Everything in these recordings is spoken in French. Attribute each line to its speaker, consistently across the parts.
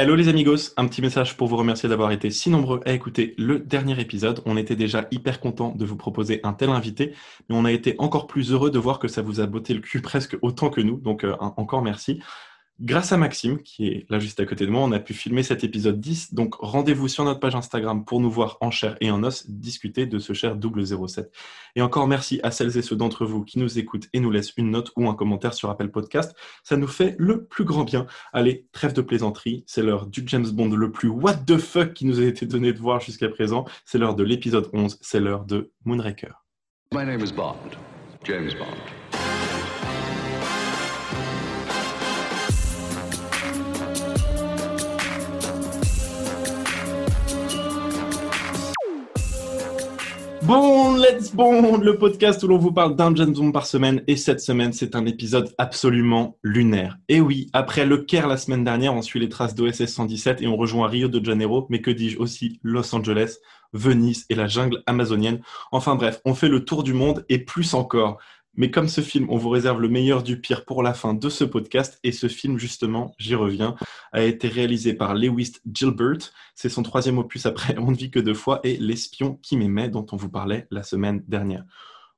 Speaker 1: Hello les amigos, un petit message pour vous remercier d'avoir été si nombreux à écouter le dernier épisode. On était déjà hyper content de vous proposer un tel invité, mais on a été encore plus heureux de voir que ça vous a botté le cul presque autant que nous, donc euh, encore merci. Grâce à Maxime, qui est là juste à côté de moi, on a pu filmer cet épisode 10. Donc rendez-vous sur notre page Instagram pour nous voir en chair et en os discuter de ce cher double 07. Et encore merci à celles et ceux d'entre vous qui nous écoutent et nous laissent une note ou un commentaire sur Apple Podcast. Ça nous fait le plus grand bien. Allez, trêve de plaisanterie. C'est l'heure du James Bond le plus what the fuck qui nous a été donné de voir jusqu'à présent. C'est l'heure de l'épisode 11. C'est l'heure de Moonraker. My name is Bond. James Bond. Bon, let's bond, le podcast où l'on vous parle d'un James Bond par semaine. Et cette semaine, c'est un épisode absolument lunaire. Et oui, après le Caire la semaine dernière, on suit les traces d'OSS 117 et on rejoint Rio de Janeiro, mais que dis-je aussi Los Angeles, Venise et la jungle amazonienne. Enfin bref, on fait le tour du monde et plus encore. Mais comme ce film, on vous réserve le meilleur du pire pour la fin de ce podcast. Et ce film, justement, j'y reviens, a été réalisé par Lewis Gilbert. C'est son troisième opus après On ne vit que deux fois et L'espion qui m'aimait, dont on vous parlait la semaine dernière.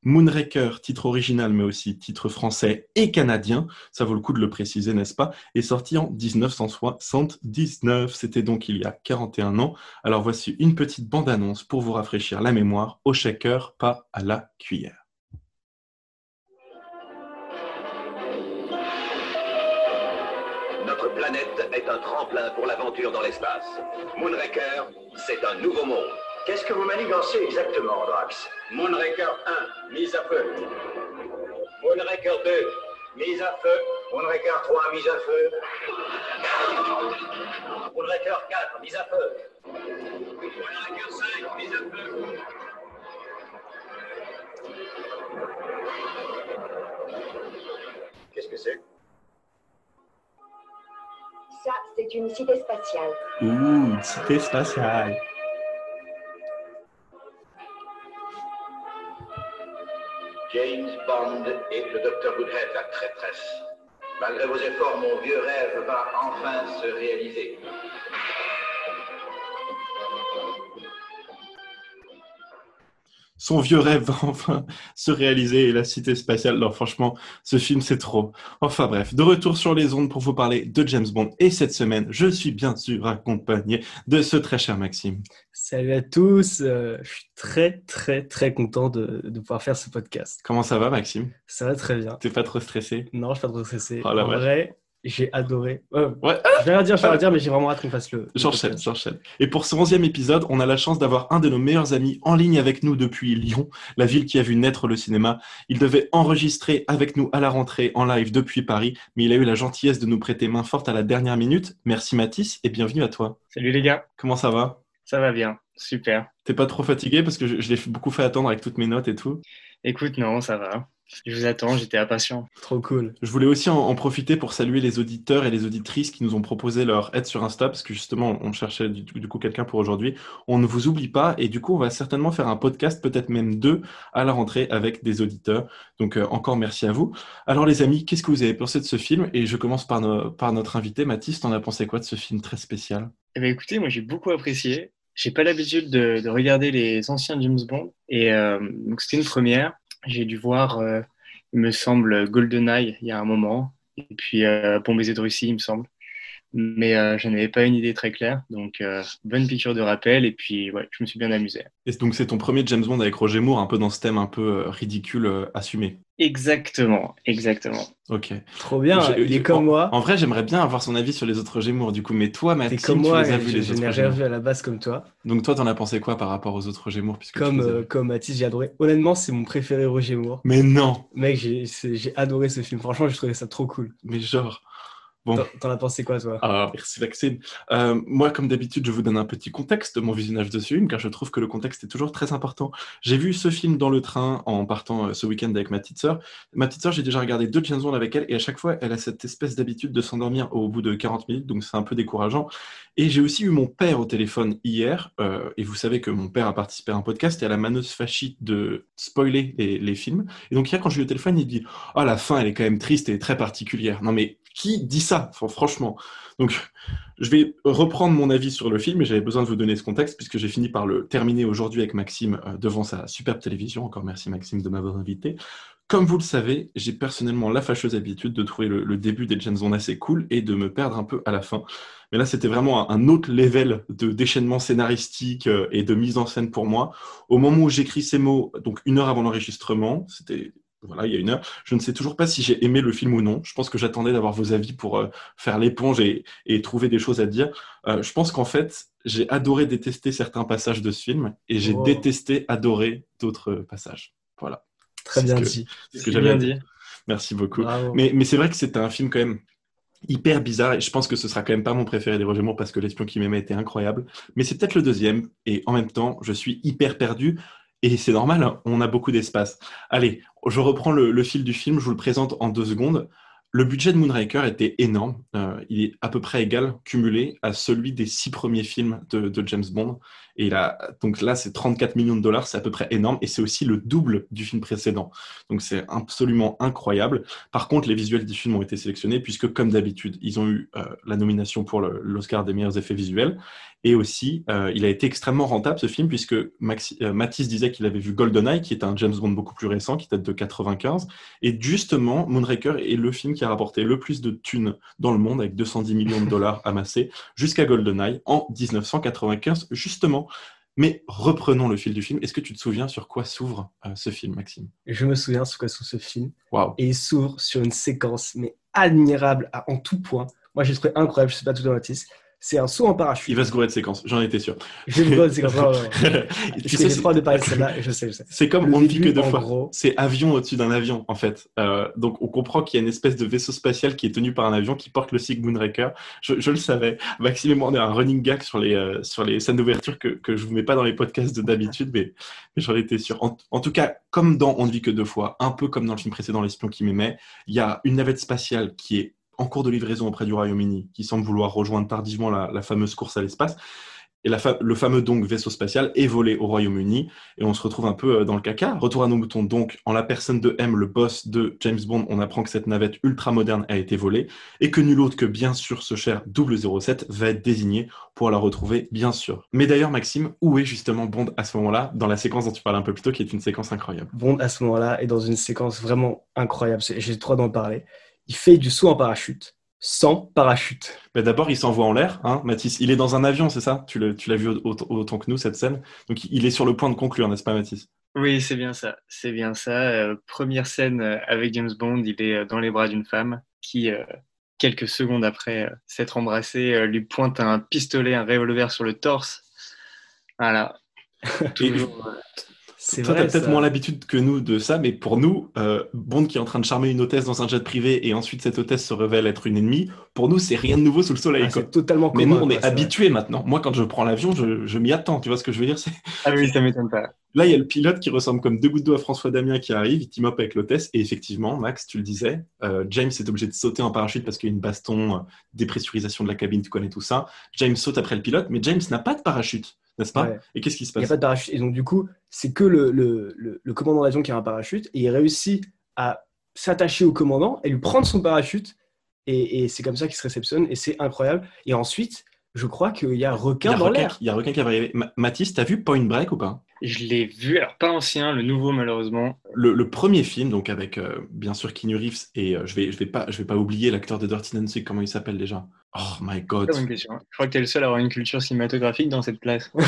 Speaker 1: Moonraker, titre original mais aussi titre français et canadien, ça vaut le coup de le préciser, n'est-ce pas, est sorti en 1979. C'était donc il y a 41 ans. Alors voici une petite bande-annonce pour vous rafraîchir la mémoire au shaker, pas à la cuillère.
Speaker 2: Un tremplin pour l'aventure dans l'espace. Moonraker, c'est un nouveau monde.
Speaker 3: Qu'est-ce que vous manigancez exactement, Drax
Speaker 2: Moonraker 1, mise à feu. Moonraker 2, mise à feu.
Speaker 3: Moonraker 3, mise à feu.
Speaker 2: Moonraker 4, mise à feu.
Speaker 3: C'est
Speaker 4: une cité spatiale.
Speaker 1: Ouh, cité spatiale.
Speaker 2: James Bond et le docteur Woodhead, la traîtresse. Malgré vos efforts, mon vieux rêve va enfin se réaliser.
Speaker 1: Son vieux rêve va enfin se réaliser et la cité spatiale. Non, franchement, ce film, c'est trop. Enfin bref, de retour sur les ondes pour vous parler de James Bond. Et cette semaine, je suis bien sûr accompagné de ce très cher Maxime.
Speaker 5: Salut à tous, euh, je suis très très très content de, pouvoir faire ce podcast.
Speaker 1: Comment ça va Maxime?
Speaker 5: Ça va très bien.
Speaker 1: T'es pas trop stressé?
Speaker 5: Non, je suis pas trop stressé.
Speaker 1: Oh, en
Speaker 5: vrai, j'ai adoré. Euh, ouais. Je vais rien dire, je vais rien dire, mais j'ai vraiment hâte qu'on fasse le.
Speaker 1: J'enchaîne, j'enchaîne. Et pour ce onzième épisode, on a la chance d'avoir un de nos meilleurs amis en ligne avec nous depuis Lyon, la ville qui a vu naître le cinéma. Il devait enregistrer avec nous à la rentrée en live depuis Paris, mais il a eu la gentillesse de nous prêter main forte à la dernière minute. Merci Mathis et bienvenue à toi.
Speaker 6: Salut les gars.
Speaker 1: Comment ça va?
Speaker 6: Ça va bien, super.
Speaker 1: T'es pas trop fatigué parce que je, je l'ai beaucoup fait attendre avec toutes mes notes et tout?
Speaker 6: Écoute, non, ça va. Je vous attends, j'étais impatient.
Speaker 5: Trop cool.
Speaker 1: Je voulais aussi en, profiter pour saluer les auditeurs et les auditrices qui nous ont proposé leur aide sur Insta, parce que justement, on cherchait du, coup quelqu'un pour aujourd'hui. On ne vous oublie pas, et du coup, on va certainement faire un podcast, peut-être même deux, à la rentrée avec des auditeurs. Donc, euh, encore merci à vous. Alors, les amis, qu'est-ce que vous avez pensé de ce film? Et je commence par, par notre invité, Mathis. T'en as pensé quoi de ce film très spécial?
Speaker 6: Eh bien, écoutez, moi, j'ai beaucoup apprécié. J'ai pas l'habitude de, regarder les anciens James Bond, et euh, donc c'était une première. J'ai dû voir, euh, il me semble, GoldenEye il y a un moment, et puis euh, Pour baiser de Russie, il me semble. Mais euh, je n'avais pas une idée très claire. Donc, bonne piqûre de rappel. Et puis, ouais, je me suis bien amusé.
Speaker 1: Et donc, c'est ton premier James Bond avec Roger Moore, un peu dans ce thème un peu ridicule assumé.
Speaker 6: Exactement, exactement.
Speaker 1: Ok.
Speaker 5: Trop bien, il est comme moi.
Speaker 1: En vrai, j'aimerais bien avoir son avis sur les autres Gémeaux, du coup. Mais toi, Mathilde,
Speaker 5: comme moi,
Speaker 1: tu les as vus, les
Speaker 5: je n'ai rien vu à la base comme toi.
Speaker 1: Donc toi, t'en as pensé quoi par rapport aux autres Gémeaux puisque
Speaker 5: Comme, euh, comme Mathis, j'ai adoré. Honnêtement, c'est mon préféré Roger Moore.
Speaker 1: Mais non
Speaker 5: Mec, j'ai adoré ce film. Franchement, je trouvais ça trop cool.
Speaker 1: Mais genre...
Speaker 5: Bon. T'en as pensé quoi, toi?
Speaker 1: Ah, Merci, Maxime. Euh, moi, comme d'habitude, je vous donne un petit contexte de mon visionnage de ce film, car je trouve que le contexte est toujours très important. J'ai vu ce film dans le train en partant euh, ce week-end avec ma petite sœur. Ma petite sœur, j'ai déjà regardé deux James Bond avec elle, et à chaque fois, elle a cette espèce d'habitude de s'endormir au bout de 40 minutes, donc c'est un peu décourageant. Et j'ai aussi eu mon père au téléphone hier, euh, et vous savez que mon père a participé à un podcast et à la maneuse fâchie de spoiler les, les, films. Et donc hier, quand je lui ai au téléphone, il dit « Ah, oh, la fin, elle est quand même triste et très particulière. » Non mais qui dit ça Franchement? Donc, je vais reprendre mon avis sur le film et j'avais besoin de vous donner ce contexte puisque j'ai fini par le terminer aujourd'hui avec Maxime euh, devant sa superbe télévision. Encore merci Maxime de m'avoir invité. Comme vous le savez, j'ai personnellement la fâcheuse habitude de trouver le, début des James assez cool et de me perdre un peu à la fin. Mais là, c'était vraiment un, un autre level de déchaînement scénaristique euh, et de mise en scène pour moi. Au moment où j'écris ces mots, donc une heure avant l'enregistrement, c'était voilà, il y a une heure. Je ne sais toujours pas si j'ai aimé le film ou non. Je pense que j'attendais d'avoir vos avis pour euh, faire l'éponge et, et trouver des choses à dire. Euh, je pense qu'en fait, j'ai adoré détester certains passages de ce film et j'ai détesté adorer d'autres passages. Voilà.
Speaker 5: Très bien
Speaker 1: ce que-
Speaker 5: dit.
Speaker 1: c'est ce que
Speaker 6: bien dit.
Speaker 1: Merci beaucoup.
Speaker 5: Bravo.
Speaker 1: Mais, mais c'est vrai que c'est un film quand même hyper bizarre et je pense que ce sera quand même pas mon préféré des Roger Moore parce que L'espion qui m'aimait était incroyable. Mais c'est peut-être le deuxième et en même temps, je suis hyper perdu et c'est normal, hein, on a beaucoup d'espace. Allez, je reprends le, fil du film, je vous le présente en deux secondes. Le budget de Moonraker était énorme. Euh, il est à peu près égal, cumulé, à celui des six premiers films de, James Bond. Et a, donc là, c'est 34 millions de dollars, c'est à peu près énorme. Et c'est aussi le double du film précédent. Donc c'est absolument incroyable. Par contre, les visuels du film ont été sélectionnés puisque, comme d'habitude, ils ont eu euh, la nomination pour l'Oscar des meilleurs effets visuels. Et aussi, euh, il a été extrêmement rentable ce film puisque Maxi, euh, Mathis disait qu'il avait vu GoldenEye, qui est un James Bond beaucoup plus récent, qui date de 95. Et justement, Moonraker est le film qui a rapporté le plus de thunes dans le monde avec 210 millions de dollars amassés jusqu'à GoldenEye en 1995, justement. Mais reprenons le fil du film. Est-ce que tu te souviens sur quoi s'ouvre euh, ce film, Maxime?
Speaker 5: Je me souviens ce quoi sous ce film.
Speaker 1: Waouh
Speaker 5: Et il s'ouvre sur une séquence, mais admirable à- en tout point. Moi, j'ai trouvé incroyable. Je sais pas tout dans Mathis. C'est un saut en parachute.
Speaker 1: Il va se gourer de séquence, j'en étais sûr.
Speaker 5: Je vais me de séquence.
Speaker 1: tu sais,
Speaker 5: j'ai trop de et Je sais, je sais.
Speaker 1: c'est comme
Speaker 5: Le
Speaker 1: on ne vit que deux fois.
Speaker 5: gros.
Speaker 1: C'est avion au-dessus d'un avion, en fait. Euh, donc, on comprend qu'il y a une espèce de vaisseau spatial qui est tenu par un avion qui porte le sigle Moonraker. Je, je le savais. Maxime et moi, on a un running gag sur les, euh, sur les scènes d'ouverture que, que je vous mets pas dans les podcasts de d'habitude, mais, mais j'en étais sûr. En, en tout cas, comme dans On ne vit que deux fois, un peu comme dans le film précédent, L'espion qui m'aimait, il y a une navette spatiale qui est en cours de livraison auprès du Royaume-Uni, qui semble vouloir rejoindre tardivement la, fameuse course à l'espace. Et le fameux donc vaisseau spatial est volé au Royaume-Uni et on se retrouve un peu euh, dans le caca. Retour à nos moutons donc, en la personne de M, le boss de James Bond, on apprend que cette navette ultra moderne a été volée et que nul autre que bien sûr ce cher 007 va être désigné pour la retrouver bien sûr. Mais d'ailleurs Maxime, où est justement Bond à ce moment-là dans la séquence dont tu parlais un peu plus tôt qui est une séquence incroyable?
Speaker 5: Bond, à ce moment-là, est dans une séquence vraiment incroyable. J'ai trop d'en parler. Il fait du saut en parachute sans parachute.
Speaker 1: Mais d'abord il s'envoie en l'air, hein, Mathis. Il est dans un avion, c'est ça? Tu l'as vu au- autant, autant que nous cette scène? Donc il est sur le point de conclure, n'est-ce pas Mathis?
Speaker 6: Oui, c'est bien ça. C'est bien ça. Euh, première scène euh, avec James Bond, il est euh, dans les bras d'une femme qui, euh, quelques secondes après euh, s'être embrassé, euh, lui pointe un pistolet, un revolver sur le torse. Voilà. Toujours, euh,
Speaker 5: C'est
Speaker 1: Toi,
Speaker 5: vrai.
Speaker 1: t'as peut-être
Speaker 5: ça.
Speaker 1: moins l'habitude que nous de ça, mais pour nous, euh, Bond qui est en train de charmer une hôtesse dans un jet privé et ensuite cette hôtesse se révèle être une ennemie, pour nous, c'est rien de nouveau sous le soleil.
Speaker 5: Ah, c'est totalement
Speaker 1: Mais
Speaker 5: commun,
Speaker 1: nous, on
Speaker 5: quoi,
Speaker 1: est
Speaker 5: vrai.
Speaker 1: habitués maintenant. Moi, quand je prends l'avion, je, je m'y attends. Tu vois ce que je veux dire C'est-
Speaker 6: Ah oui, ça m'étonne pas.
Speaker 1: Là, il y a le pilote qui ressemble comme deux gouttes d'eau à François Damien qui arrive, il team up avec l'hôtesse. Et effectivement, Max, tu le disais, euh, James est obligé de sauter en parachute parce qu'il y a une baston, euh, dépressurisation de la cabine, tu connais tout ça. James saute après le pilote, mais James n'a pas de parachute, n'est-ce pas?
Speaker 5: Ouais.
Speaker 1: Et qu'est-ce qui se
Speaker 5: Il n'y a
Speaker 1: passe?
Speaker 5: pas de parachute. Et donc, du coup, c'est que le, le, le, le commandant d'avion qui a un parachute et il réussit à s'attacher au commandant et lui prendre son parachute. Et, et c'est comme ça qu'il se réceptionne et c'est incroyable. Et ensuite, je crois qu'il y a requin dans l'air.
Speaker 1: il y a requin qui va arriver. Ma- Mathis, t'as vu Point Break ou pas?
Speaker 6: Je l'ai vu, alors pas ancien, le nouveau malheureusement.
Speaker 1: le, le premier film, donc avec euh, bien sûr Keanu Reeves et euh, je vais je vais pas je vais pas oublier l'acteur de Dirty Dancing, comment il s'appelle déjà? Oh my God
Speaker 6: bonne question. Je crois que tu es le seul à avoir une culture cinématographique dans cette place.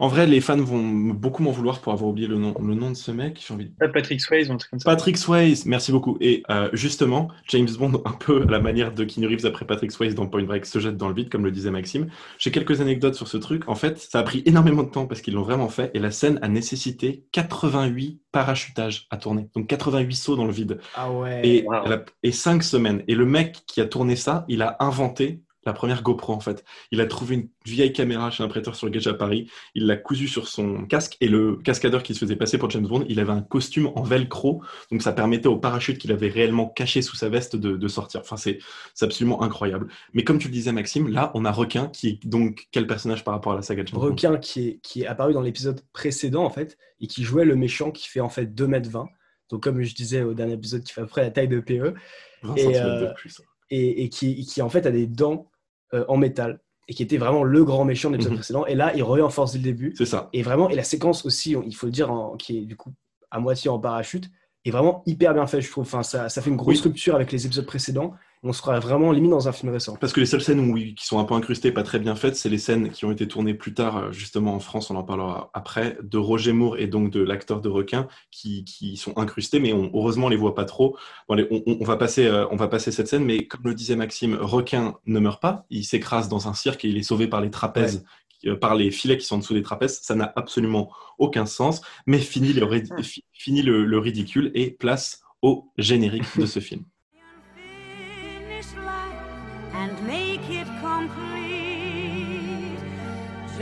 Speaker 1: En vrai, les fans vont beaucoup m'en vouloir pour avoir oublié le nom le nom de ce mec. J'ai envie de
Speaker 6: Pas Patrick Swayze ou un truc comme ça.
Speaker 1: Patrick Swayze, merci beaucoup. Et euh, justement, James Bond, un peu à la manière de Keanu Reeves après Patrick Swayze dans Point Break, se jette dans le vide, comme le disait Maxime. J'ai quelques anecdotes sur ce truc. En fait, ça a pris énormément de temps parce qu'ils l'ont vraiment fait. Et la scène a nécessité 88 parachutages à tourner. Donc 88 sauts dans le vide.
Speaker 5: Ah ouais.
Speaker 1: Et,
Speaker 6: wow.
Speaker 1: et 5 semaines. Et le mec qui a tourné ça, il a inventé la première GoPro en fait. Il a trouvé une vieille caméra chez un prêteur sur le Gage à Paris. Il l'a cousue sur son casque et le cascadeur qui se faisait passer pour James Bond, il avait un costume en velcro. Donc ça permettait au parachute qu'il avait réellement caché sous sa veste de, de sortir. Enfin, c'est absolument incroyable. Mais comme tu le disais, Maxime, là, on a Requin qui est donc quel personnage par rapport à la saga James Bond?
Speaker 5: Requin qui est, qui est apparu dans l'épisode précédent en fait et qui jouait le méchant qui fait en fait 2 mètres 20 donc comme je disais au dernier épisode qui fait à peu près la taille de PE
Speaker 1: 20
Speaker 5: et,
Speaker 1: cm
Speaker 5: euh,
Speaker 1: de plus.
Speaker 5: et, et qui, qui en fait a des dents euh, en métal et qui était vraiment le grand méchant de l'épisode
Speaker 1: Mhm.
Speaker 5: précédent. Et là, il revient en force dès le début.
Speaker 1: C'est ça.
Speaker 5: Et vraiment, et la séquence aussi, il faut le dire, en- qui est du coup à moitié en parachute, est vraiment hyper bien faite, je trouve. Enfin, ça, ça fait une grosse
Speaker 1: Oui.
Speaker 5: rupture avec les épisodes précédents. On se croirait vraiment limite dans un film récent.
Speaker 1: Parce que les seules scènes où, qui sont un peu incrustées, pas très bien faites, c'est les scènes qui ont été tournées plus tard, euh, justement en France, on en parlera après, de Roger Moore et donc de l'acteur de requin qui, qui sont incrustées, mais on- heureusement on les voit pas trop. Bon, allez, on, on- va passer, euh, on va passer cette scène, mais comme le disait Maxime, requin ne meurt pas, il s'écrase dans un cirque et il est sauvé par les trapèzes. euh, par les filets qui sont en dessous des trapèzes, ça n'a absolument aucun sens, mais fini le, rid- fi- fini le- le ridicule et place au générique de ce film.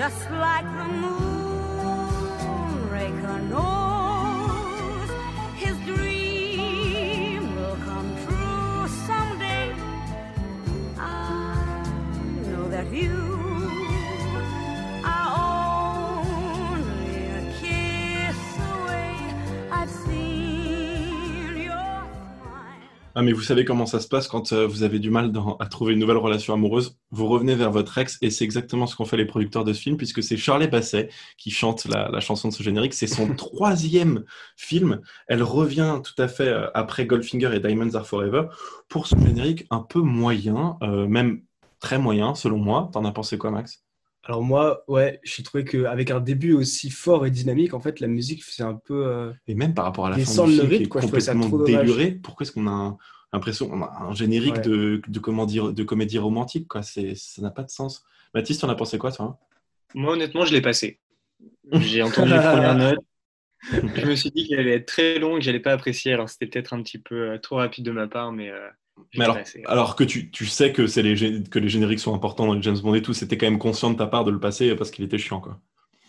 Speaker 7: Just like the moonraker
Speaker 1: Ah, mais vous savez comment ça se passe quand euh, vous avez du mal dans- à trouver une nouvelle relation amoureuse? Vous revenez vers votre ex et c'est exactement ce qu'ont fait les producteurs de ce film puisque c'est Charlie Basset qui chante la, la chanson de ce générique. C'est son troisième film. Elle revient tout à fait euh, après Goldfinger et Diamonds Are Forever pour ce générique un peu moyen, euh, même très moyen selon moi. T'en as pensé quoi, Max?
Speaker 5: Alors moi, ouais, j'ai trouvé qu'avec un début aussi fort et dynamique, en fait, la musique faisait un peu... euh,
Speaker 1: Et même par rapport à la fin du
Speaker 5: le
Speaker 1: film qui
Speaker 5: rythme,
Speaker 1: est
Speaker 5: quoi, je trouvais ça
Speaker 1: complètement déluré, pourquoi est-ce qu'on a un- l'impression a un générique
Speaker 5: Ouais.
Speaker 1: de, de, comédie, de comédie romantique quoi c'est Ça n'a pas de sens. Mathis, tu en as pensé quoi, toi
Speaker 6: Moi, honnêtement, je l'ai passé. J'ai entendu les premières notes. Je me suis dit qu'il allait être très long et que j'allais pas apprécier. Alors, c'était peut-être un petit peu euh, trop rapide de ma part, mais. euh,
Speaker 1: Mais alors, alors que tu, tu sais que, c'est les, que les génériques sont importants dans les James Bond et tout, c'était quand même conscient de ta part de le passer parce qu'il était chiant. Quoi.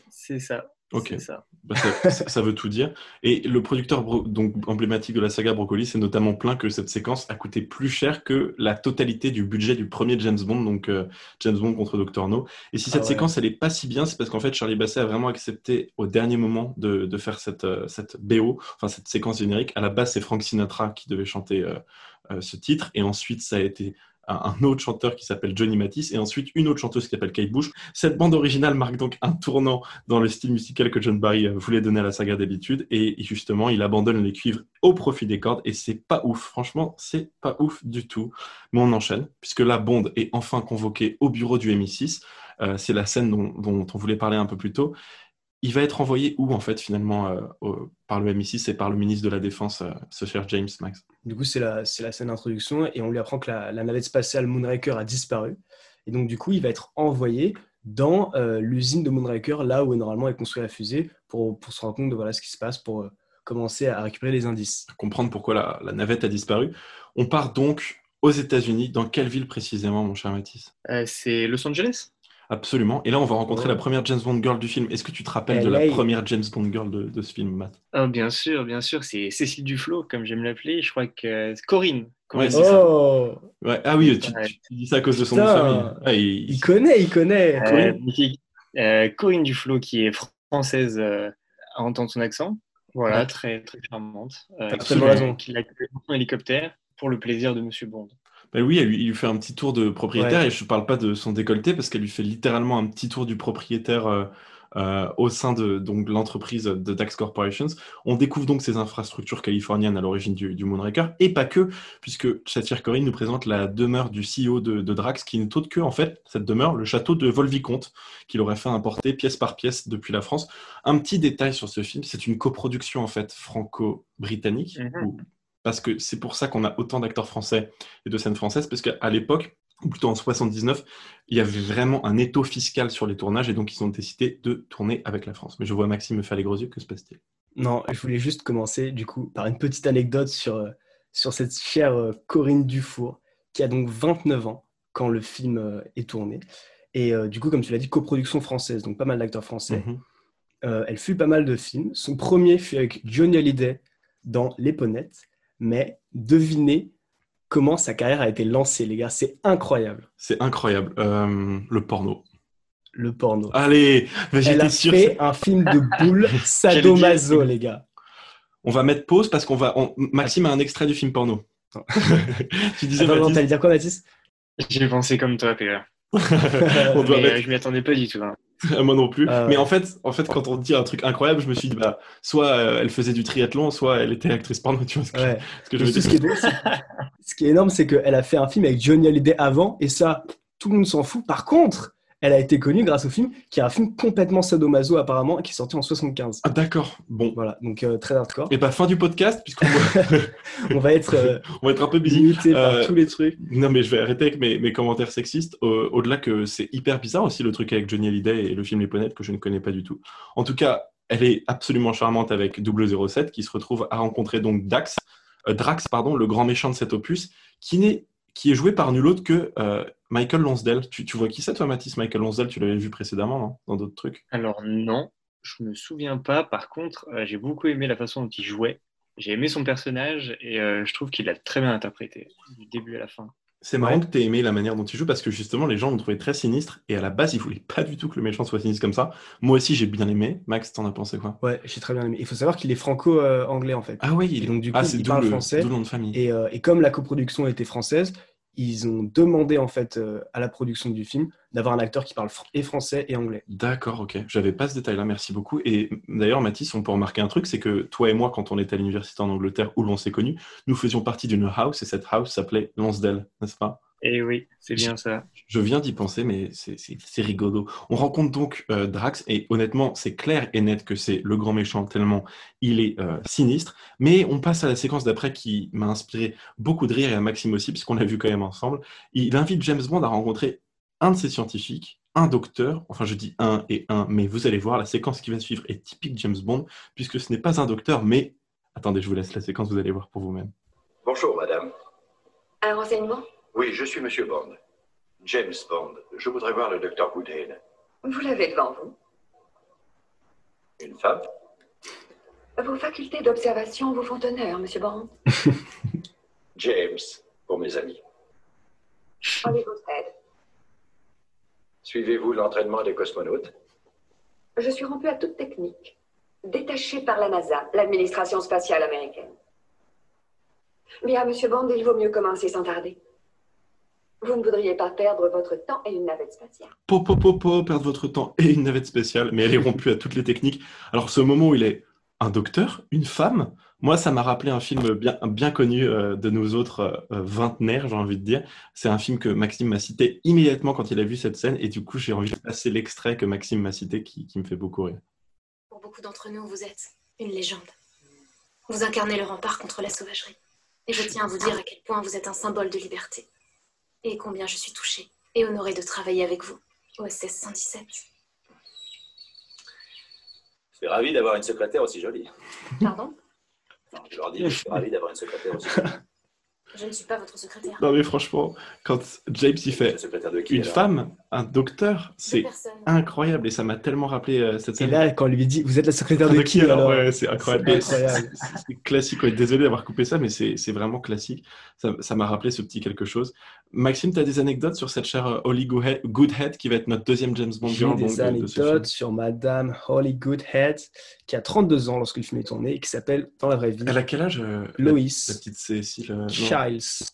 Speaker 6: C'est ça.
Speaker 1: Ok.
Speaker 6: Ça.
Speaker 1: Bah, ça, veut tout dire. Et le producteur donc, emblématique de la saga Broccoli s'est notamment plaint que cette séquence a coûté plus cher que la totalité du budget du premier James Bond, donc euh, James Bond contre Dr. No. Et si
Speaker 5: Ah
Speaker 1: cette
Speaker 5: ouais.
Speaker 1: séquence elle est pas si bien, c'est parce qu'en fait Charlie Basset a vraiment accepté au dernier moment de, de faire cette, euh, cette BO, enfin cette séquence générique. À la base, c'est Frank Sinatra qui devait chanter euh, ce titre, et ensuite ça a été un autre chanteur qui s'appelle Johnny Mathis, et ensuite une autre chanteuse qui s'appelle Kate Bush. Cette bande originale marque donc un tournant dans le style musical que John Barry euh, voulait donner à la saga d'habitude. Et justement, il abandonne les cuivres au profit des cordes. Et c'est pas ouf. Franchement, c'est pas ouf du tout. Mais on enchaîne, puisque la Bond est enfin convoquée au bureau du MI6. Euh, c'est la scène dont on voulait parler un peu plus tôt. Il va être envoyé où, en fait, finalement, euh, au- par le MI6 et par le ministre de la Défense, euh, ce cher James Max?
Speaker 5: Du coup, c'est la, c'est la scène d'introduction et on lui apprend que la, la navette spatiale Moonraker a disparu. Et donc, du coup, il va être envoyé dans euh, l'usine de Moonraker, là où normalement est construite la fusée, pour, pour se rendre compte de voilà, ce qui se passe, pour euh, commencer à récupérer les indices.
Speaker 1: comprendre pourquoi la, la navette a disparu. On part donc aux États-Unis. Dans quelle ville précisément, mon cher Mathis?
Speaker 6: Euh, c'est Los Angeles
Speaker 1: Absolument. Et là, on va rencontrer la première James Bond girl du film. Est-ce que tu te rappelles de la première James Bond girl de, de ce film, Matt?
Speaker 6: Ah, Bien sûr, bien sûr. C'est Cécile Duflo, comme j'aime l'appeler. Je crois que c'est Corinne. Corinne,
Speaker 1: Ouais.
Speaker 5: Oh
Speaker 1: Ouais. Ah oui, tu, dis ça à cause de son nom famille. Ouais, il-
Speaker 5: Il connaît, il connaît
Speaker 6: Euh,
Speaker 1: Corinne.
Speaker 6: Euh, Corinne Duflo, qui est française euh, à entendre son accent. Voilà,
Speaker 1: Ouais.
Speaker 6: très, très charmante. Euh,
Speaker 5: absolument raison.
Speaker 6: Qui l'a en hélicoptère pour le plaisir de Monsieur Bond.
Speaker 1: Ben oui, elle lui- il lui fait un petit tour de propriétaire et je ne parle pas de son décolleté parce qu'elle lui fait littéralement un petit tour du propriétaire euh, euh, au sein de donc, l'entreprise de Dax Corporations. On découvre donc ces infrastructures californiennes à l'origine du, du Moonraker et pas que, puisque Saphir Corinne nous présente la demeure du CEO de, de Drax qui n'est autre que, en fait, cette demeure, le château de Volvicomte qu'il aurait fait importer pièce par pièce depuis la France. Un petit détail sur ce film, c'est une coproduction en fait franco-britannique
Speaker 6: Mhm.
Speaker 1: où- parce que c'est pour ça qu'on a autant d'acteurs français et de scènes françaises, parce qu'à l'époque, ou plutôt en 79, il y avait vraiment un étau fiscal sur les tournages, et donc ils ont décidé de tourner avec la France. Mais je vois Maxime me faire les gros yeux, que se passe-t-il?
Speaker 5: Non, je voulais juste commencer du coup par une petite anecdote sur, euh, sur cette chère euh, Corinne Dufour, qui a donc 29 ans quand le film euh, est tourné. Et euh, du coup, comme tu l'as dit, coproduction française, donc pas mal d'acteurs français.
Speaker 1: Mhm.
Speaker 5: Euh, elle fut pas mal de films. Son premier fut avec Johnny Hallyday dans Les Ponettes. Mais devinez comment sa carrière a été lancée, les gars. C'est incroyable.
Speaker 1: C'est incroyable. Euh, le porno.
Speaker 5: Le porno.
Speaker 1: Allez, mais
Speaker 5: Elle a
Speaker 1: sûr.
Speaker 5: fait un film de boule sadomaso, les gars.
Speaker 1: On va mettre pause parce qu'on va. on- Maxime a un extrait du film porno. tu disais,
Speaker 5: Attends, non, t'allais dire quoi, Mathis
Speaker 6: J'ai pensé comme toi, PA.
Speaker 1: on doit mettre
Speaker 6: euh, je m'y attendais pas du tout. hein.
Speaker 1: Moi non plus.
Speaker 5: Ouais.
Speaker 1: Mais en fait, en fait, quand on dit un truc incroyable, je me suis dit, bah, soit euh, elle faisait du triathlon, soit elle était actrice porno. Tu vois ce que,
Speaker 5: Ouais.
Speaker 1: ce que je
Speaker 5: ce, qui est ce qui est énorme, c'est qu'elle a fait un film avec Johnny Hallyday avant, et ça, tout le monde s'en fout. Par contre, elle a été connue grâce au film, qui est un film complètement sadomaso apparemment, qui est sorti en 75.
Speaker 1: Ah, d'accord. Bon.
Speaker 5: Voilà, donc euh, très hardcore.
Speaker 1: Et bah, fin du podcast, puisqu'on va,
Speaker 5: On va être euh,
Speaker 1: on va être un peu busy.
Speaker 5: limité par
Speaker 1: Euh,
Speaker 5: tous les trucs.
Speaker 1: Non, mais je vais arrêter avec mes, mes commentaires sexistes. Au- Au-delà que c'est hyper bizarre aussi le truc avec Johnny Hallyday et le film Les Ponettes que je ne connais pas du tout. En tout cas, elle est absolument charmante avec 007 qui se retrouve à rencontrer donc Dax, euh, Drax, pardon, le grand méchant de cet opus, qui, n'est, qui est joué par nul autre que euh, Michael Lonsdale. Tu, tu vois qui c'est toi, Mathis? Michael Lonsdale, tu l'avais vu précédemment, non? Dans d'autres trucs
Speaker 6: Alors non, je me souviens pas. Par contre, euh, j'ai beaucoup aimé la façon dont il jouait. J'ai aimé son personnage et euh, je trouve qu'il l'a très bien interprété, du début à la fin.
Speaker 1: C'est marrant que tu aies aimé la manière dont il joue parce que justement, les gens l'ont trouvé très sinistre et à la base, ils voulaient pas du tout que le méchant soit sinistre comme ça. Moi aussi, j'ai bien aimé. Max, t'en as pensé quoi?
Speaker 5: Ouais, j'ai très bien aimé. Il faut savoir qu'il est franco-anglais en fait.
Speaker 1: Ah oui, il
Speaker 5: Et
Speaker 1: est
Speaker 5: donc, du coup,
Speaker 1: ah, c'est
Speaker 5: il parle
Speaker 1: le,
Speaker 5: français.
Speaker 1: le nom de famille.
Speaker 5: Et, euh, et comme la coproduction était française, ils ont demandé en fait euh, à la production du film d'avoir un acteur qui parle et français et anglais.
Speaker 1: D'accord, ok. J'avais pas ce détail-là, merci beaucoup. Et d'ailleurs, Mathis, on peut remarquer un truc, c'est que toi et moi, quand on était à l'université en Angleterre où l'on s'est connus, nous faisions partie d'une house et cette house s'appelait Lansdale, n'est-ce pas?
Speaker 6: Et oui, c'est bien ça.
Speaker 1: Je viens d'y penser, mais c'est rigolo. On rencontre donc euh, Drax et honnêtement, c'est clair et net que c'est le grand méchant tellement il est euh, sinistre. Mais on passe à la séquence d'après qui m'a inspiré beaucoup de rire et à Maxime aussi, puisqu'on l'a vu quand même ensemble. Il invite James Bond à rencontrer un de ses scientifiques, un docteur. Enfin, je dis un et un, mais vous allez voir, la séquence qui va suivre est typique James Bond, puisque ce n'est pas un docteur, mais attendez, je vous laisse la séquence, vous allez voir pour vous-même.
Speaker 3: Bonjour, madame.
Speaker 4: Un renseignement?
Speaker 3: Oui, je suis monsieur Bond. James Bond. Je voudrais voir le docteur Goodhead.
Speaker 4: Vous l'avez devant vous.
Speaker 3: Une femme?
Speaker 4: Vos facultés d'observation vous font honneur, monsieur Bond.
Speaker 3: James, pour mes amis. Suivez-vous l'entraînement des cosmonautes?
Speaker 4: Je suis rompu à toute technique. Détaché par la NASA, l'administration spatiale américaine. Bien, monsieur Bond, il vaut mieux commencer sans tarder. Vous ne voudriez pas perdre votre temps et une navette spatiale.
Speaker 1: po, po, po, po, perdre votre temps et une navette spéciale, mais elle est rompue à toutes les techniques. Alors, ce moment où il est un docteur, une femme, moi, ça m'a rappelé un film bien, bien connu euh, de nous autres euh, euh, vingtenaires, j'ai envie de dire. C'est un film que Maxime m'a cité immédiatement quand il a vu cette scène, et du coup, j'ai envie de passer l'extrait que Maxime m'a cité qui, qui me fait beaucoup rire.
Speaker 8: Pour beaucoup d'entre nous, vous êtes une légende. Vous incarnez le rempart contre la sauvagerie. Et je tiens à vous dire à quel point vous êtes un symbole de liberté. Et combien je suis touchée et honorée de travailler avec vous au SS 117.
Speaker 9: Je suis ravi d'avoir une secrétaire aussi jolie.
Speaker 8: Pardon?
Speaker 9: Je leur dis, je suis ravi d'avoir une secrétaire aussi jolie.
Speaker 8: Je ne suis pas votre secrétaire.
Speaker 1: Non, mais franchement, quand James
Speaker 9: Une
Speaker 1: fait
Speaker 9: de qui
Speaker 1: une
Speaker 9: alors
Speaker 1: femme, un docteur, c'est incroyable, et ça m'a tellement rappelé euh, cette
Speaker 5: Et
Speaker 1: scène.
Speaker 5: là, quand on lui dit Vous êtes la secrétaire de, qui alors
Speaker 1: Ouais, c'est incroyable.
Speaker 5: C'est
Speaker 1: classique. ouais. Désolé d'avoir coupé ça, mais c'est vraiment classique. Ça m'a rappelé ce petit quelque chose. Maxime, tu as des anecdotes sur cette chère euh, Holly Goodhead, Goodhead, qui va être notre deuxième James Bond
Speaker 5: J'ai des
Speaker 1: de- de
Speaker 5: anecdotes sur Madame Holly Goodhead, qui a 32 ans lorsque le film est tourné et qui s'appelle, dans la vraie vie,
Speaker 1: Elle a quel âge euh, la,
Speaker 5: Lois
Speaker 1: la petite Cécile euh,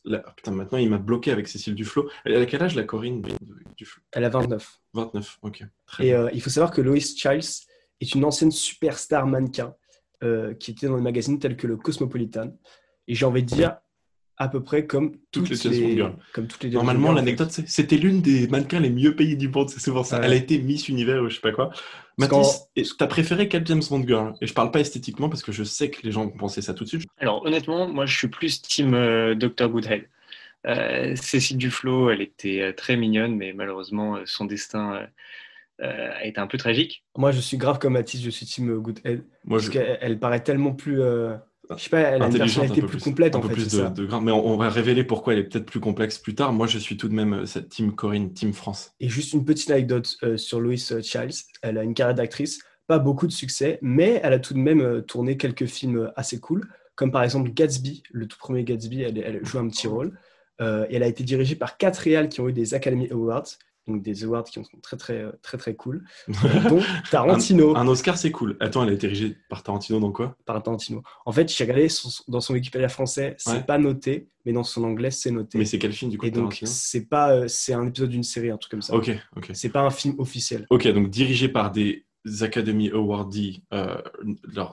Speaker 1: La- Putain, maintenant il m'a bloqué avec Cécile Duflo. Elle a quel âge la Corinne du- Duflo
Speaker 5: Elle a 29.
Speaker 1: 29, ok. Très
Speaker 5: Et euh, il faut savoir que Lois Childs est une ancienne superstar mannequin euh, qui était dans les magazines tels que le Cosmopolitan. Et j'ai envie de dire à peu près comme
Speaker 1: Toutes
Speaker 5: toutes,
Speaker 1: les James Bond girls.
Speaker 5: comme toutes les James
Speaker 1: Normalement,
Speaker 5: girls, en fait.
Speaker 1: l'anecdote, c'était l'une des mannequins les mieux payés du monde, c'est souvent ça.
Speaker 5: Ouais.
Speaker 1: Elle a été Miss Univers ou je sais pas quoi. Mathis, t'as préféré quel James Bond girl? Et je parle pas esthétiquement parce que je sais que les gens vont penser ça tout de suite.
Speaker 6: Alors honnêtement, moi je suis plus team euh, Dr Goodhead. Euh, Cécile Duflo, elle était euh, très mignonne, mais malheureusement euh, son destin euh, euh, a été un peu tragique.
Speaker 5: Moi, je suis grave comme Mathis, je suis team Goodhead.
Speaker 1: Moi,
Speaker 5: Parce
Speaker 1: je,
Speaker 5: qu'elle elle paraît tellement plus. Euh, je sais pas, elle a une personnalité
Speaker 1: un peu
Speaker 5: plus, complète
Speaker 1: un
Speaker 5: en
Speaker 1: peu
Speaker 5: fait.
Speaker 1: plus de,
Speaker 5: ça.
Speaker 1: de grain. Mais on, on va révéler pourquoi elle est peut-être plus complexe plus tard. Moi, je suis tout de même euh, cette team Corinne, team France.
Speaker 5: Et juste une petite anecdote euh, sur Lois Childs. Elle a une carrière d'actrice, pas beaucoup de succès, mais elle a tout de même euh, tourné quelques films euh, assez cool, comme par exemple Gatsby, le tout premier Gatsby, elle, elle joue un petit rôle. Euh, et elle a été dirigée par quatre réals qui ont eu des Academy Awards. Donc des awards qui sont très très très très cool, dont Tarantino.
Speaker 1: Un Oscar, c'est cool. Attends, elle a été dirigée par Tarantino dans quoi?
Speaker 5: Par Tarantino. En fait, j'ai regardé son- dans son Wikipédia français, c'est
Speaker 1: Ouais.
Speaker 5: pas noté, mais dans son anglais, c'est noté.
Speaker 1: Mais c'est quel film du coup
Speaker 5: Et donc, c'est pas, euh, c'est un épisode d'une série, un truc comme ça.
Speaker 1: Ok, ok.
Speaker 5: C'est pas un film officiel.
Speaker 1: Ok, donc dirigé par des Academy Awards, euh,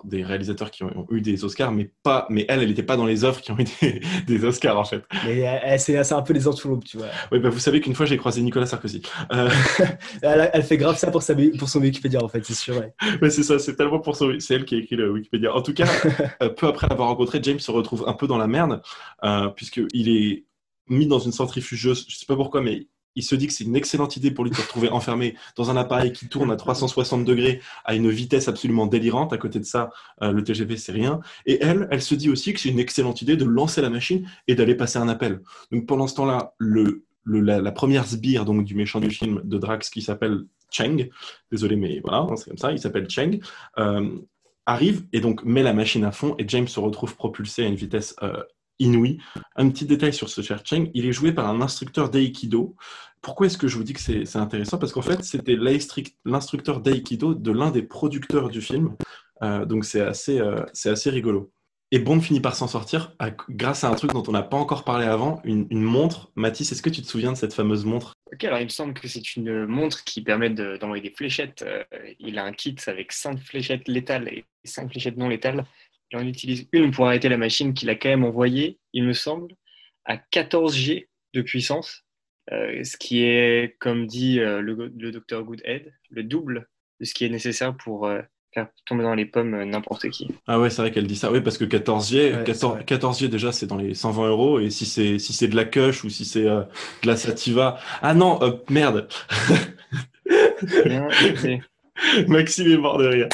Speaker 1: des réalisateurs qui ont, eu des Oscars, mais pas, mais elle, elle n'était pas dans les œuvres qui ont eu des, des Oscars en fait.
Speaker 5: Mais elle- c'est un peu les entourloupes, tu vois.
Speaker 1: Oui, bah, vous savez qu'une fois j'ai croisé Nicolas Sarkozy. Euh,
Speaker 5: Elle, elle fait grave ça pour, sa, pour son Wikipédia, en fait, c'est sûr. ouais.
Speaker 1: ouais, c'est ça, c'est tellement pour son, c'est elle qui a écrit le Wikipédia. En tout cas, euh, peu après l'avoir rencontré, James se retrouve un peu dans la merde, euh, puisqu'il est mis dans une centrifugeuse, je sais pas pourquoi, mais il se dit que c'est une excellente idée pour lui de se retrouver enfermé dans un appareil qui tourne à 360 degrés à une vitesse absolument délirante. À côté de ça, euh, le TGV, c'est rien. Et elle, elle se dit aussi que c'est une excellente idée de lancer la machine et d'aller passer un appel. Donc pendant ce temps-là, la première sbire donc, du méchant du film de Drax qui s'appelle Cheng, désolé mais voilà, hein, c'est comme ça, il s'appelle Cheng, euh, arrive et donc met la machine à fond et James se retrouve propulsé à une vitesse euh, inouïe. Un petit détail sur ce cher Cheng, il est joué par un instructeur d'aïkido. Pourquoi est-ce que je vous dis que c'est intéressant? Parce qu'en fait, c'était l'instruc- l'instructeur d'aïkido de l'un des producteurs du film. Euh, donc c'est assez, euh, assez rigolo. Et Bond finit par s'en sortir grâce à un truc dont on n'a pas encore parlé avant, une, montre. Mathis, est-ce que tu te souviens de cette fameuse montre?
Speaker 6: Ok, alors il me semble que c'est une montre qui permet de- d'envoyer des fléchettes. Euh, il a un kit avec 5 fléchettes létales et 5 fléchettes non létales. Il en utilise une pour arrêter la machine qu'il a quand même envoyée, il me semble, à 14 G de puissance. Euh, ce qui est, comme dit euh, le, le docteur Goodhead, le double de ce qui est nécessaire pour euh, faire tomber dans les pommes euh, n'importe qui.
Speaker 1: Ah ouais, c'est vrai qu'elle dit ça. Oui, parce que 14G,
Speaker 5: Ouais,
Speaker 1: 14,
Speaker 5: c'est vrai.
Speaker 1: 14G déjà, c'est dans les 120 euros. Et si c'est si c'est de la Kush ou si c'est euh, de la Sativa. Ah non, euh, merde.
Speaker 6: Bien,
Speaker 1: Maxime est mort de rire.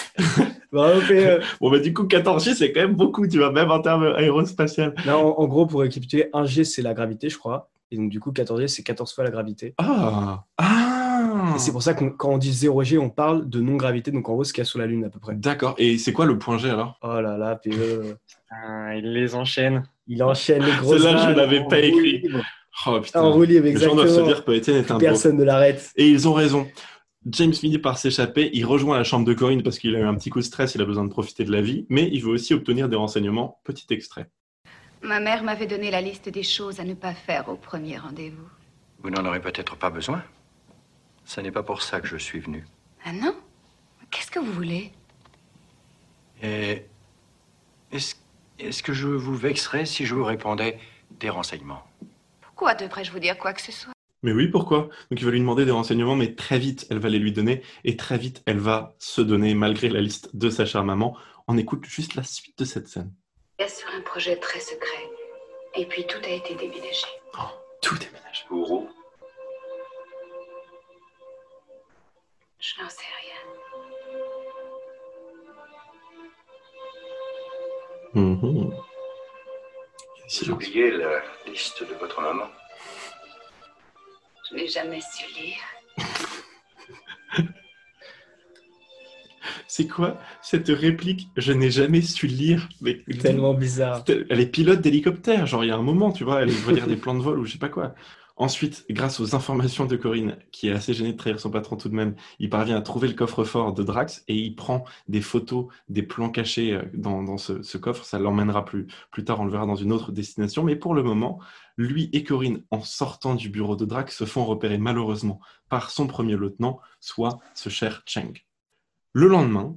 Speaker 5: Bravo, PE.
Speaker 1: Bon, bah du coup, 14G, c'est quand même beaucoup, tu vois, même en termes aérospatial.
Speaker 5: Non, en, en gros, pour récapituler, 1G, c'est la gravité, je crois. Et donc, du coup, 14G, c'est 14 fois la gravité.
Speaker 1: Ah Ah
Speaker 5: Et c'est pour ça que quand on dit 0G, on parle de non-gravité. Donc, en gros, ce qu'il y a sur la Lune, à peu près.
Speaker 1: D'accord. Et c'est quoi le point G alors?
Speaker 5: Oh là là, PE.
Speaker 6: Ah, il les enchaîne.
Speaker 5: Il enchaîne les grosses
Speaker 1: Celle-là, je
Speaker 5: vannes
Speaker 1: l'avais pas écrit.
Speaker 5: libre.
Speaker 1: Oh putain.
Speaker 5: En roue libre,
Speaker 1: Les gens doivent se
Speaker 5: exactement.
Speaker 1: dire que Étienne est un.
Speaker 5: Personne ne l'arrête.
Speaker 1: Et ils ont raison. James finit par s'échapper, il rejoint la chambre de Corinne parce qu'il a eu un petit coup de stress, il a besoin de profiter de la vie, mais il veut aussi obtenir des renseignements. Petit extrait.
Speaker 10: Ma mère m'avait donné la liste des choses à ne pas faire au premier rendez-vous.
Speaker 3: Vous n'en aurez peut-être pas besoin. Ce n'est pas pour ça que je suis venu.
Speaker 10: Ah non? Qu'est-ce que vous voulez?
Speaker 3: Et est-ce est-ce que je vous vexerais si je vous répondais des renseignements?
Speaker 10: Pourquoi devrais-je vous dire quoi que ce soit?
Speaker 1: Mais oui, pourquoi? Donc il va lui demander des renseignements, mais très vite, elle va les lui donner, et très vite, elle va se donner, malgré la liste de sa chère maman. On écoute juste la suite de cette scène.
Speaker 4: Il y a sur un projet très secret. Et puis tout a été déménagé.
Speaker 1: Tout déménage.
Speaker 3: Pour où?
Speaker 4: Je n'en sais rien.
Speaker 1: Mhm.
Speaker 3: Vous oubliez la liste de votre maman
Speaker 4: Je n'ai jamais su lire.
Speaker 1: C'est quoi cette réplique? Je n'ai jamais su lire. Mais
Speaker 5: Tellement bizarre.
Speaker 1: Elle est pilote d'hélicoptère, genre il y a un moment, tu vois, elle va lire des plans de vol ou je sais pas quoi. Ensuite, grâce aux informations de Corinne, qui est assez gênée de trahir son patron tout de même, il parvient à trouver le coffre-fort de Drax et il prend des photos des plans cachés euh, dans, ce, coffre. Ça l'emmènera plus, tard, on le verra dans une autre destination. Mais pour le moment, lui et Corinne, en sortant du bureau de Drax, se font repérer malheureusement par son premier lieutenant, soit ce cher Cheng. Le lendemain,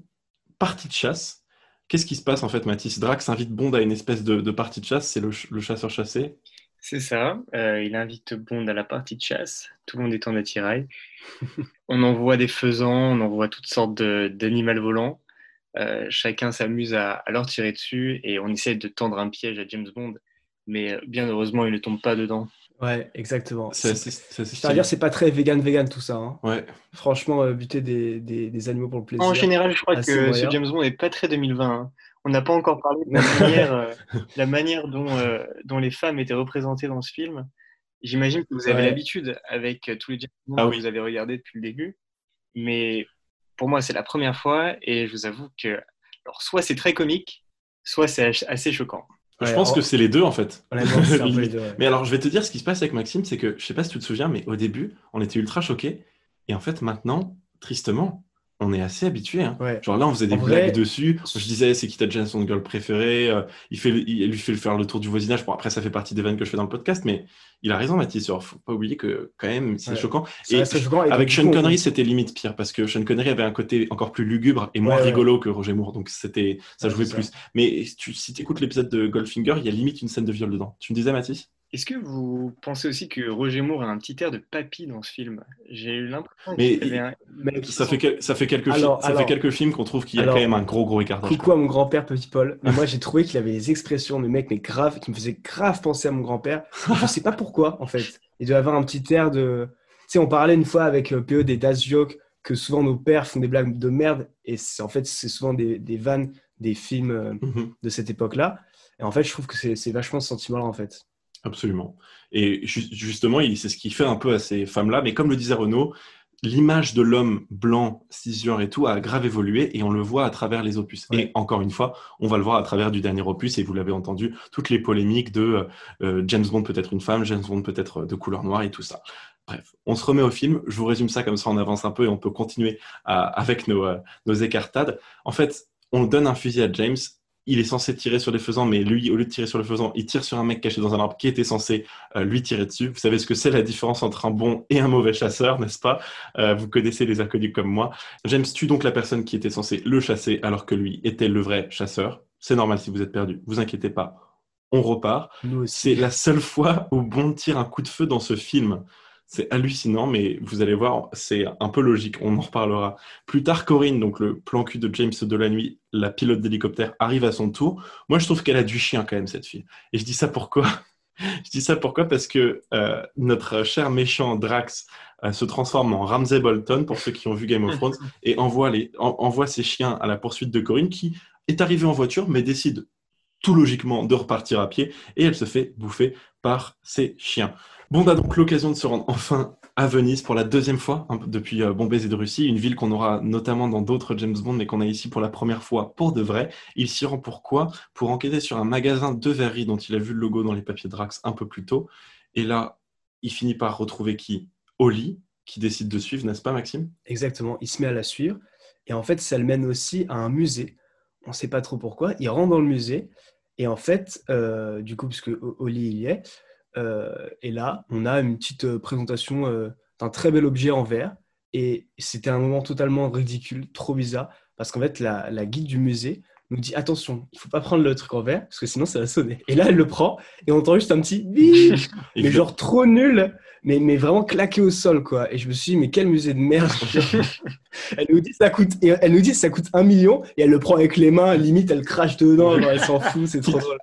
Speaker 1: partie de chasse. Qu'est-ce qui se passe en fait, Mathis? Drax invite Bond à une espèce de, partie de chasse, c'est le chasseur chassé.
Speaker 6: C'est ça. Euh, il invite Bond à la partie de chasse. Tout le monde est en attirail. on envoie des faisans, on envoie toutes sortes d'animaux volants. Euh, chacun s'amuse à, à leur tirer dessus et on essaie de tendre un piège à James Bond. Mais euh, bien heureusement, il ne tombe pas dedans.
Speaker 5: Ouais, exactement.
Speaker 1: C'est assez, c'est
Speaker 5: pas très vegan-vegan tout ça. hein.
Speaker 1: Ouais.
Speaker 5: Franchement, euh, buter des, des, des animaux pour le plaisir.
Speaker 6: En général, je crois que
Speaker 5: moyen.
Speaker 6: ce James Bond n'est pas très 2020. hein. On n'a pas encore parlé de la manière, euh, la manière dont, euh, dont les femmes étaient représentées dans ce film. J'imagine que vous avez
Speaker 5: Ouais.
Speaker 6: l'habitude avec euh, tous les Bond
Speaker 1: Ah
Speaker 6: que
Speaker 1: oui.
Speaker 6: vous avez regardés depuis le début. Mais pour moi, c'est la première fois et je vous avoue que alors, soit c'est très comique, soit c'est assez choquant.
Speaker 1: Je pense
Speaker 5: en-
Speaker 1: que c'est les deux en fait.
Speaker 5: Les deux.
Speaker 1: Mais alors, je vais te dire ce qui se passe avec Maxime, c'est que je sais pas si tu te souviens, mais au début, on était ultra choqués. Et en fait, maintenant, tristement, on est assez habitué. hein.
Speaker 5: Ouais.
Speaker 1: Genre là, on faisait des
Speaker 5: En
Speaker 1: blagues
Speaker 5: vrai-
Speaker 1: dessus. Je disais, c'est qui ta Jason Girl préférée euh, il, fait, il lui fait le faire le tour du voisinage. Bon, après, ça fait partie des vannes que je fais dans le podcast, mais il a raison, Mathis. Genre, faut pas oublier que quand même, c'est
Speaker 5: Ouais.
Speaker 1: choquant. Et
Speaker 5: reste choquant, et
Speaker 1: avec Sean
Speaker 5: on-
Speaker 1: Connery, c'était limite pire parce que Sean Connery avait un côté encore plus lugubre et moins
Speaker 5: Ouais,
Speaker 1: rigolo que Roger Moore. Donc, c'était, ça jouait
Speaker 5: ça.
Speaker 1: plus. Mais si tu écoutes l'épisode de Goldfinger, il y a limite une scène de viol dedans. Tu me disais, Mathis?
Speaker 6: Est-ce que vous pensez aussi que Roger Moore a un petit air de papy dans ce film? J'ai eu l'impression
Speaker 1: Mais
Speaker 6: qu'il y avait un...
Speaker 5: Mec,
Speaker 1: Ça fait, quel- ça fait quelques, fi-
Speaker 5: Alors-
Speaker 1: ça fait quelques films qu'on trouve qu'il y a
Speaker 5: alors-
Speaker 1: quand même un gros, gros écart.
Speaker 5: Coucou à mon grand-père Petit Paul. Mais moi, j'ai trouvé qu'il avait des expressions de mec, mais grave, qui me faisaient grave penser à mon grand-père. Je sais pas pourquoi, en fait. Il doit avoir un petit air de. Tu sais, on parlait une fois avec euh, PE des Das Jokes que souvent nos pères font des blagues de merde. Et c'est- en fait, c'est souvent des, des vannes des films euh,
Speaker 1: Mhm,
Speaker 5: de cette époque-là. Et en fait, je trouve que c'est c'est vachement ce sentiment-là, en fait.
Speaker 1: Absolument. Et ju- justement, c'est ce qui fait un peu à ces femmes-là. Mais comme le disait Renaud, l'image de l'homme blanc, cisgenre et tout a grave évolué et on le voit à travers les opus.
Speaker 5: Ouais.
Speaker 1: Et encore une fois, on va le voir à travers du dernier opus et vous l'avez entendu, toutes les polémiques de euh, euh, James Bond peut être une femme, James Bond peut être de couleur noire et tout ça. Bref, on se remet au film. Je vous résume ça comme ça, on avance un peu et on peut continuer à- avec nos, euh, nos écartades. En fait, on donne un fusil à James. Il est censé tirer sur les faisans, mais lui, au lieu de tirer sur le faisan, il tire sur un mec caché dans un arbre qui était censé euh, lui tirer dessus. Vous savez ce que c'est la différence entre un bon et un mauvais chasseur, n'est-ce pas? Euh, Vous connaissez les inconnus comme moi. James tue donc la personne qui était censée le chasser alors que lui était le vrai chasseur. C'est normal si vous êtes perdu, vous inquiétez pas. On repart. C'est la seule fois où Bond tire un coup de feu dans ce film. C'est hallucinant, mais vous allez voir, c'est un peu logique. On en reparlera. Plus tard, Corinne, donc le plan cul de James de la nuit, la pilote d'hélicoptère, arrive à son tour. Moi, je trouve qu'elle a du chien quand même, cette fille. Et je dis ça pourquoi? Je dis ça pourquoi? Parce que euh, notre cher méchant Drax euh, se transforme en Ramsay Bolton, pour ceux qui ont vu Game of Thrones, et envoie, les, en- envoie ses chiens à la poursuite de Corinne, qui est arrivée en voiture, mais décide tout logiquement de repartir à pied, et elle se fait bouffer par ses chiens. Bond a donc l'occasion de se rendre enfin à Venise pour la deuxième fois hein, depuis euh, Bon Baiser de Russie, une ville qu'on aura notamment dans d'autres James Bond, mais qu'on a ici pour la première fois pour de vrai. Il s'y rend pourquoi Pour enquêter sur un magasin de verrerie dont il a vu le logo dans les papiers Drax un peu plus tôt. Et là, il finit par retrouver qui? Oli, qui décide de suivre, n'est-ce pas Maxime?
Speaker 5: Exactement, il se met à la suivre. Et en fait, ça le mène aussi à un musée. On ne sait pas trop pourquoi. Il rentre dans le musée. Et en fait, euh, du coup, puisque Oli il y est, et là, on a une petite euh, présentation euh, d'un très bel objet en verre. Et c'était un moment totalement ridicule, trop bizarre, parce qu'en fait, la, la guide du musée nous dit attention, il faut pas prendre le truc en verre, parce que sinon ça va sonner. Et là, elle le prend, et on entend juste un petit bip, mais genre trop nul, mais, mais vraiment claqué au sol, quoi. Et je me suis dit, mais quel musée de merde. elle nous dit ça coûte, elle nous dit ça coûte un million, et elle le prend avec les mains, limite elle crache dedans, genre, elle s'en fout, c'est trop drôle.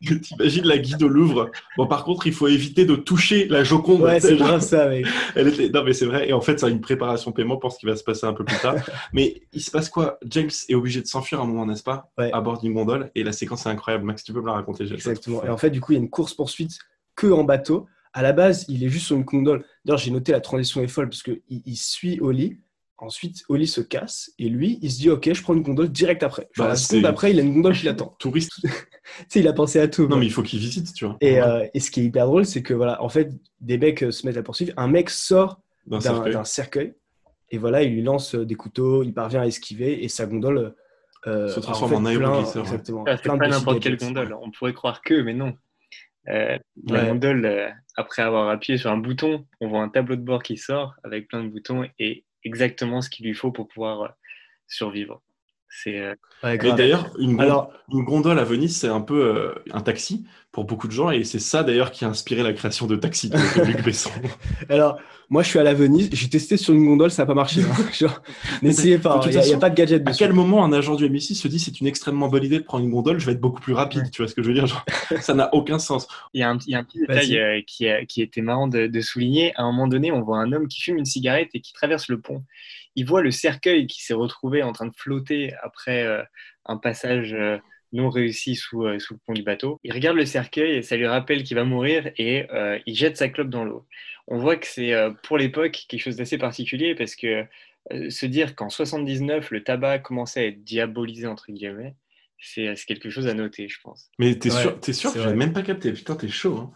Speaker 1: T'imagines la guide au Louvre Bon, par contre, il faut éviter de toucher la Joconde.
Speaker 5: Ouais, c'est grave ça, mec.
Speaker 1: Elle était... Non, mais c'est vrai. Et en fait, ça a une préparation paiement pour ce qui va se passer un peu plus tard. mais il se passe quoi? James est obligé de s'enfuir à un moment, n'est-ce pas?
Speaker 5: Ouais.
Speaker 1: À bord d'une gondole. Et la séquence est incroyable. Max, tu peux me la raconter
Speaker 5: Exactement. Et en fait, du coup, il y a une course-poursuite que en bateau. À la base, il est juste sur une gondole. D'ailleurs, j'ai noté la transition est folle parce qu'il il suit Oli. Ensuite, Oli se casse et lui, il se dit Ok, je prends une gondole direct après. Genre,
Speaker 1: Bah,
Speaker 5: la seconde après, il a une gondole qui l'attend.
Speaker 1: Touriste.
Speaker 5: tu sais, il a pensé à tout.
Speaker 1: Non,
Speaker 5: quoi.
Speaker 1: mais il faut qu'il visite, tu vois.
Speaker 5: Et, euh, et ce qui est hyper drôle, c'est que voilà, en fait, des mecs euh, se mettent à poursuivre. Un mec sort
Speaker 1: D'un cercueil.
Speaker 5: cercueil et voilà, il lui lance euh, des couteaux, il parvient à esquiver et sa gondole euh,
Speaker 1: Se
Speaker 5: a,
Speaker 1: transforme en
Speaker 5: plein-
Speaker 1: aéroglisseur, ouais.
Speaker 5: Exactement.
Speaker 6: Ah, c'est
Speaker 5: plein de
Speaker 6: pas n'importe quelle gondole. On pourrait croire que, mais non. Euh, la
Speaker 5: Ouais.
Speaker 6: gondole, euh, après avoir appuyé sur un bouton, on voit un tableau de bord qui sort avec plein de boutons et exactement ce qu'il lui faut pour pouvoir euh, survivre. C'est euh,
Speaker 5: Ouais,
Speaker 1: Et d'ailleurs, une, gon-
Speaker 5: Alors,
Speaker 1: une gondole à Venise, c'est un peu euh, un taxi pour beaucoup de gens. Et c'est ça, d'ailleurs, qui a inspiré la création de Taxi de Luc Besson.
Speaker 5: Alors, moi, je suis à la Venise, j'ai testé sur une gondole, ça n'a pas marché. hein. N'essayez pas, il n'y a, pas de gadget
Speaker 1: À
Speaker 5: dessus.
Speaker 1: quel moment un agent du MI6 se dit c'est une extrêmement bonne idée de prendre une gondole, je vais être beaucoup plus rapide, tu vois ce que je veux dire Genre, Ça n'a aucun sens.
Speaker 6: Il y a un, il y a un petit détail euh, qui, a- qui était marrant de, de souligner. À un moment donné, on voit un homme qui fume une cigarette et qui traverse le pont. Il voit le cercueil qui s'est retrouvé en train de flotter après euh, un passage euh, non réussi sous, euh, sous le pont du bateau. Il regarde le cercueil et ça lui rappelle qu'il va mourir et euh, il jette sa clope dans l'eau. On voit que c'est euh, pour l'époque quelque chose d'assez particulier parce que euh, se dire qu'en 79, le tabac commençait à être diabolisé, entre guillemets, c'est c'est quelque chose à noter, je pense.
Speaker 1: Mais t'es
Speaker 5: Ouais,
Speaker 1: sûr, t'es sûr que j'avais même pas capté. Putain, t'es chaud. Hein.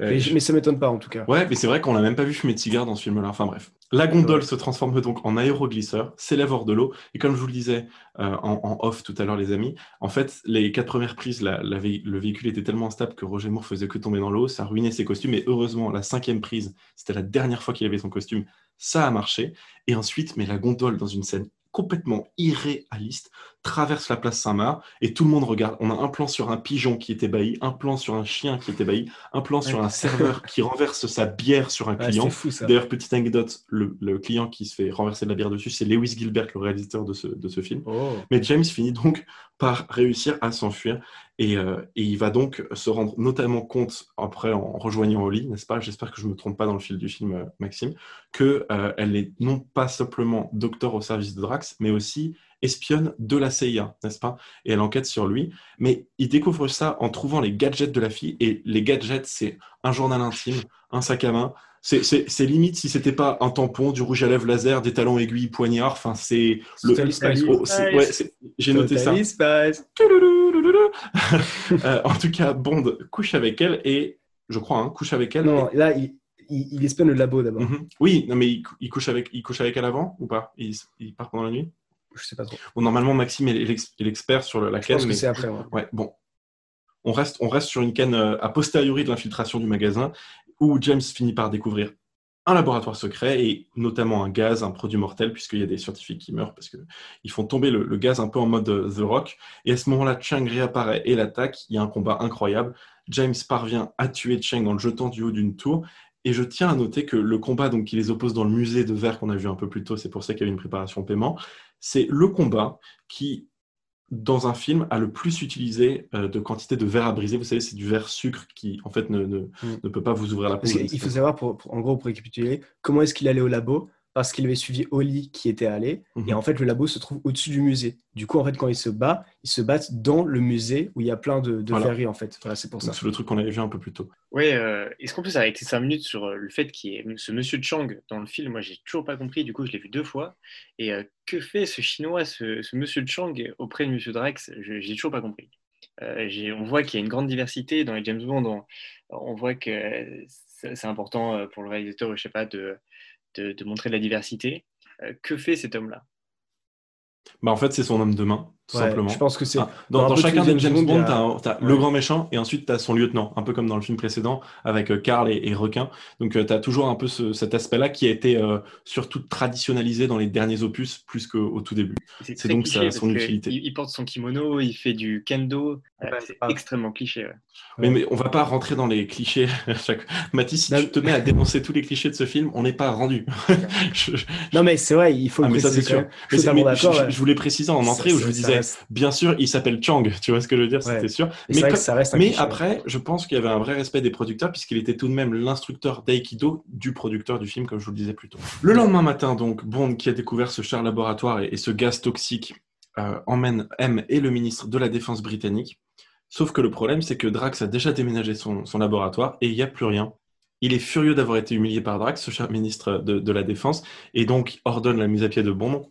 Speaker 1: Euh,
Speaker 5: Mais,
Speaker 1: je-
Speaker 5: mais ça m'étonne pas en tout cas.
Speaker 1: Ouais, mais c'est vrai qu'on l'a même pas vu fumer de cigare dans ce film-là. Enfin bref. La gondole se transforme donc en aéroglisseur, s'élève hors de l'eau, et comme je vous le disais euh, en, en off tout à l'heure, les amis, en fait, les quatre premières prises, la- la vé- le véhicule était tellement instable que Roger Moore faisait que tomber dans l'eau, ça ruinait ses costumes, et heureusement, la cinquième prise, c'était la dernière fois qu'il avait son costume, ça a marché, et ensuite, mais la gondole, dans une scène complètement irréaliste, traverse la place Saint-Marc, et tout le monde regarde. On a un plan sur un pigeon qui était bailli, un plan sur un chien qui était bailli, un plan sur un serveur qui renverse sa bière sur un client. D'ailleurs, petite anecdote, le, le client qui se fait renverser de la bière dessus, c'est Lewis Gilbert, le réalisateur de ce, de ce film.
Speaker 5: Oh.
Speaker 1: Mais James finit donc par réussir à s'enfuir et, euh, et il va donc se rendre notamment compte, après en rejoignant Holly, n'est-ce pas J'espère que je ne me trompe pas dans le fil du film, euh, Maxime, qu'elle est non pas simplement docteur au service de Drax, mais aussi espionne de la CIA, n'est-ce pas? Et elle enquête sur lui. Mais il découvre ça en trouvant les gadgets de la fille. Et les gadgets, c'est un journal intime, un sac à main. C'est- limite si c'était pas un tampon, du rouge à lèvres laser, des talons aiguilles, poignards. Enfin, c'est le. Oh, ouais, J'ai noté ça. Euh, en tout cas, Bond couche avec elle et je crois, hein, couche avec elle.
Speaker 5: Non, là, il, il, il espionne le labo d'abord.
Speaker 1: Mhm. Oui, non, mais il couche avec, il couche avec elle avant ou pas? Il, il part pendant la nuit?
Speaker 5: Je sais pas trop.
Speaker 1: Bon, normalement, Maxime est l'ex- est l'expert sur la
Speaker 5: Je
Speaker 1: canne.
Speaker 5: pense que
Speaker 1: mais-
Speaker 5: c'est après. ouais.
Speaker 1: Ouais, bon. On reste, on reste sur une canne euh, a posteriori de l'infiltration du magasin où James finit par découvrir un laboratoire secret et notamment un gaz, un produit mortel, puisqu'il y a des scientifiques qui meurent parce qu'ils font tomber le, le gaz un peu en mode euh, The Rock. Et à ce moment-là, Chang réapparaît et l'attaque. Il y a un combat incroyable. James parvient à tuer Chang en le jetant du haut d'une tour. Et je tiens à noter que le combat donc, qui les oppose dans le musée de verre qu'on a vu un peu plus tôt, c'est pour ça qu'il y avait une préparation au paiement, c'est le combat qui, dans un film, a le plus utilisé euh, de quantité de verre à briser. Vous savez, c'est du verre sucre qui, en fait, ne, ne,
Speaker 5: Mm.
Speaker 1: ne peut pas vous ouvrir la peau.
Speaker 5: Qu'il faut savoir, pour, pour- en gros, pour récapituler, comment est-ce qu'il allait au labo? Parce qu'il avait suivi Oli qui était allé.
Speaker 1: Mhm.
Speaker 5: Et en fait, le labo se trouve au-dessus du musée. Du coup, en fait, quand ils se battent, ils se battent dans le musée où il y a plein de, de
Speaker 1: Voilà.
Speaker 5: verreries, en fait. Voilà, c'est pour ça.
Speaker 1: C'est le truc qu'on avait vu un peu plus tôt.
Speaker 6: Ouais, euh, est-ce qu'on peut s'arrêter 5 minutes sur euh, le fait qu'il y ait ce monsieur Chang dans le film? Moi, j'ai toujours pas compris, du coup, je l'ai vu deux fois. Et euh, que fait ce chinois, ce, ce monsieur Chang, auprès de monsieur Drax? Je J'ai toujours pas compris. Euh, j'ai- on voit qu'il y a une grande diversité dans les James Bond. On, on voit que c'est important pour le réalisateur, je sais pas, de, de, montrer de la diversité. Euh, que fait cet homme-là?
Speaker 1: Bah, en fait, c'est son homme de main, tout
Speaker 5: Ouais,
Speaker 1: simplement.
Speaker 5: Je pense que c'est.
Speaker 1: Ah, dans, dans chacun des James
Speaker 5: Bond,
Speaker 1: Bond,
Speaker 5: il y a-
Speaker 1: t'as un- t'as
Speaker 5: Ouais.
Speaker 1: le grand méchant et ensuite t'as son lieutenant, un peu comme dans le film précédent avec euh, Karl et, et Requin. Donc tu t'as toujours un peu ce- cet aspect-là qui a été euh, surtout traditionnalisé dans les derniers opus plus qu'au tout début. C'est donc
Speaker 6: cliché
Speaker 1: son utilité.
Speaker 6: Il, il porte son kimono, il fait du kendo.
Speaker 5: Ouais,
Speaker 6: Euh,
Speaker 5: c'est pas-
Speaker 6: extrêmement cliché. ouais.
Speaker 1: Mais, mais on va pas rentrer dans les clichés. Mathis, si
Speaker 5: Non,
Speaker 1: tu te mets à dénoncer tous les clichés de ce film, on n'est pas rendu. Je- je-
Speaker 5: Non, mais c'est vrai, il faut
Speaker 1: Ah,
Speaker 5: le
Speaker 1: mais ça, sûr. Mais
Speaker 5: Je
Speaker 1: voulais préciser en entrée où je vous disais, bien sûr, il s'appelle Chang, tu vois ce que je veux dire,
Speaker 5: Ouais.
Speaker 1: c'était sûr.
Speaker 5: Mais
Speaker 1: Mais,
Speaker 5: c'est vrai
Speaker 1: comme-
Speaker 5: que ça reste un
Speaker 1: mais
Speaker 5: cliché.
Speaker 1: après, je pense qu'il y avait un vrai respect des producteurs puisqu'il était tout de même l'instructeur d'aïkido du producteur du film, comme je vous le disais plus tôt. Le lendemain matin, donc, Bond, qui a découvert ce cher laboratoire et, et ce gaz toxique, euh, emmène M et le ministre de la Défense britannique. Sauf que le problème, c'est que Drax a déjà déménagé son, son laboratoire et il n'y a plus rien. Il est furieux d'avoir été humilié par Drax, ce cher ministre de, de la Défense, et donc ordonne la mise à pied de Bond.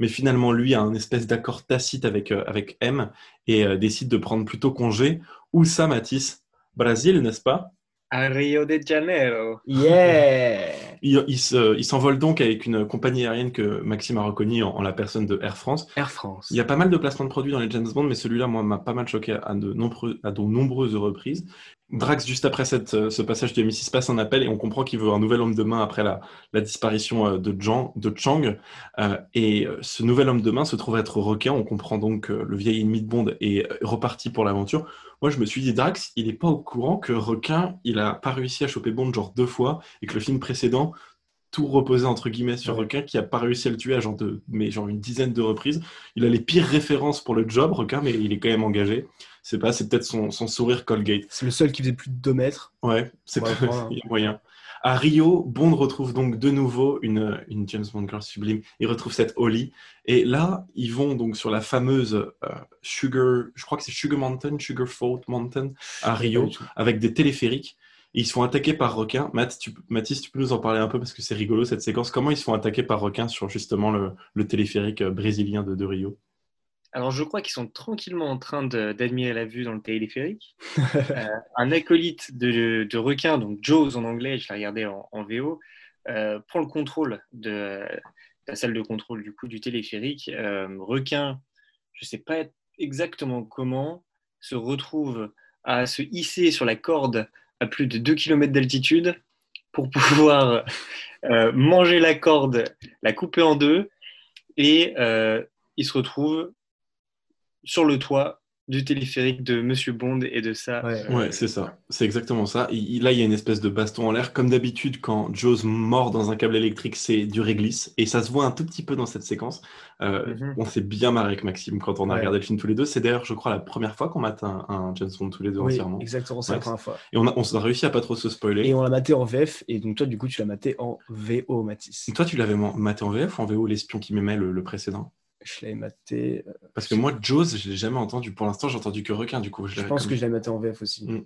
Speaker 1: Mais finalement, lui a un espèce d'accord tacite avec, euh, M et euh, décide de prendre plutôt congé. Où ça, Matisse Brésil, n'est-ce pas?
Speaker 6: À Rio de Janeiro.
Speaker 5: Yeah
Speaker 1: Il, il se- il s'envole donc avec une compagnie aérienne que Maxime a reconnue en, en la personne de Air France.
Speaker 5: Air France.
Speaker 1: Il y a pas mal de placements de produits dans les James Bond, mais celui-là, moi, m'a pas mal choqué à de, nombreux- à de nombreuses reprises. Drax, juste après cette, euh, ce passage du MI6, passe un appel et on comprend qu'il veut un nouvel homme de main après la, la disparition euh, de, Jean, de Chang. Euh, et ce nouvel homme de main se trouve être requin. On comprend donc que le vieil ennemi de Bond est reparti pour l'aventure. Moi, je me suis dit, Drax, il n'est pas au courant que requin, il a pas réussi à choper Bond genre deux fois et que le film précédent, tout reposait entre guillemets sur
Speaker 5: Ouais.
Speaker 1: requin qui a pas réussi à le tuer à genre, de, mais genre une dizaine de reprises. Il a les pires références pour le job, requin, mais il est quand même engagé. C'est pas, c'est peut-être son, son sourire Colgate.
Speaker 5: C'est le seul qui faisait plus de 2 mètres.
Speaker 1: Ouais, c'est
Speaker 5: Ouais,
Speaker 1: pas-
Speaker 5: voilà.
Speaker 1: il y a moyen. À Rio, Bond retrouve donc de nouveau une, une James Bond girl sublime. Il retrouve cette Holly. Et là, ils vont donc sur la fameuse euh, Sugar, je crois que c'est Sugar Mountain, Sugar Fault Mountain à Rio, avec des téléphériques. Et ils se font attaquer par requins. Tu, Mathis, tu peux nous en parler un peu parce que c'est rigolo cette séquence. Comment ils se font attaquer par requins sur justement le, le téléphérique euh, brésilien de, de Rio?
Speaker 6: Alors, je crois qu'ils sont tranquillement en train d'admirer la vue dans le téléphérique. Euh, un acolyte de, de requin, donc Jaws en anglais, je l'ai regardé en, en VO, euh, prend le contrôle de la salle de contrôle du coup du téléphérique. Euh, requin, je ne sais pas exactement comment, se retrouve à se hisser sur la corde à plus de 2 km d'altitude pour pouvoir manger la corde, la couper en deux, et il se retrouve sur le toit du téléphérique de Monsieur Bond et de sa.
Speaker 5: Ouais.
Speaker 6: euh,
Speaker 1: Ouais, c'est ça. C'est exactement ça. Il- il- là, il y a une espèce de baston en l'air. Comme d'habitude, quand Jaws mord dans un câble électrique, c'est du réglisse. Et ça se voit un tout petit peu dans cette séquence. Euh,
Speaker 6: Mhm.
Speaker 1: On s'est bien marré avec Maxime quand on a
Speaker 5: Ouais.
Speaker 1: regardé le film tous les deux. C'est d'ailleurs, je crois, la première fois qu'on mate un, un James Bond tous les deux
Speaker 5: Oui,
Speaker 1: entièrement.
Speaker 5: exactement, c'est la première fois.
Speaker 1: Et on a, on a réussi à pas trop se spoiler.
Speaker 5: Et on l'a maté en VF, et donc toi, du coup, tu l'as maté en VO, Mathis.
Speaker 1: Toi, tu l'avais ma- maté en VF ou en VO, l'espion qui m'aimait le, le précédent?
Speaker 5: Je l'avais maté. euh,
Speaker 1: Parce que moi, Jaws, je l'ai jamais entendu. Pour l'instant, j'ai entendu que requin. Du coup, je,
Speaker 5: Je
Speaker 1: l'ai
Speaker 5: pense que je l'avais maté en VF aussi.
Speaker 1: Mm.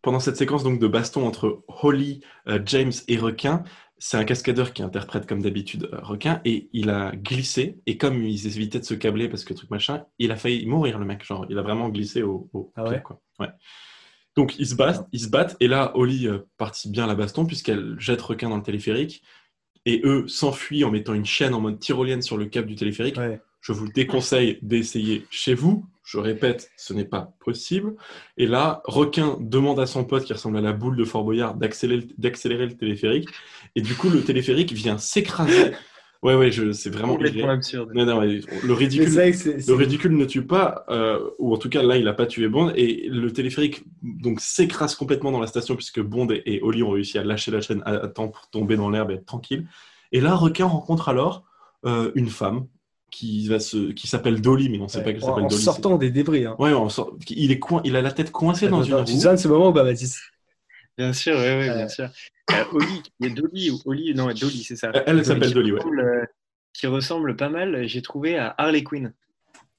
Speaker 1: Pendant cette séquence donc de baston entre Holly, euh, James et Requin, c'est un cascadeur qui interprète comme d'habitude euh, Requin et il a glissé et comme ils évitaient de se câbler parce que truc machin, il a failli mourir le mec, genre il a vraiment glissé au, au
Speaker 5: Ah
Speaker 1: pied,
Speaker 5: ouais
Speaker 1: quoi. Ouais. Donc ils se battent, ils se battent et là Holly euh, partit bien la baston puisqu'elle jette Requin dans le téléphérique et eux s'enfuient en mettant une chaîne en mode tyrolienne sur le câble du téléphérique.
Speaker 5: Ouais.
Speaker 1: Je vous déconseille d'essayer chez vous. Je répète, ce n'est pas possible. Et là, Requin demande à son pote qui ressemble à la boule de Fort Boyard d'accélérer, le téléphérique. Et du coup, le téléphérique vient s'écraser. Ouais, ouais, je, c'est vraiment
Speaker 6: complètement absurde.
Speaker 1: Non, non, mais le ridicule.
Speaker 5: vrai
Speaker 1: Le ridicule ne tue pas, euh, ou en tout cas là il n'a pas tué Bond, et le téléphérique donc s'écrase complètement dans la station puisque Bond et, et Holly ont réussi à lâcher la chaîne à, à temps pour tomber dans l'herbe et être tranquille. Et là, Requin rencontre alors euh, une femme qui, va se, qui s'appelle Dolly, mais on ne sait
Speaker 5: ouais,
Speaker 1: pas qu'elle
Speaker 5: en,
Speaker 1: s'appelle
Speaker 5: en
Speaker 1: Dolly.
Speaker 5: sortant des débris. Hein.
Speaker 1: c'est- Ouais, on sort- il, est coin... il a la tête coincée dans une
Speaker 5: Attends, tu te
Speaker 1: roue.
Speaker 5: souviens de ce moment ou pas, Mathis
Speaker 6: Bien sûr, oui, oui,
Speaker 5: Euh.
Speaker 6: bien sûr. Euh, Oli, il y a Dolly ou Oli, non, Dolly, c'est ça.
Speaker 1: Elle, elle s'appelle Dolly, ouais.
Speaker 6: ressemble, euh, Qui ressemble pas mal, j'ai trouvé à Harley Quinn,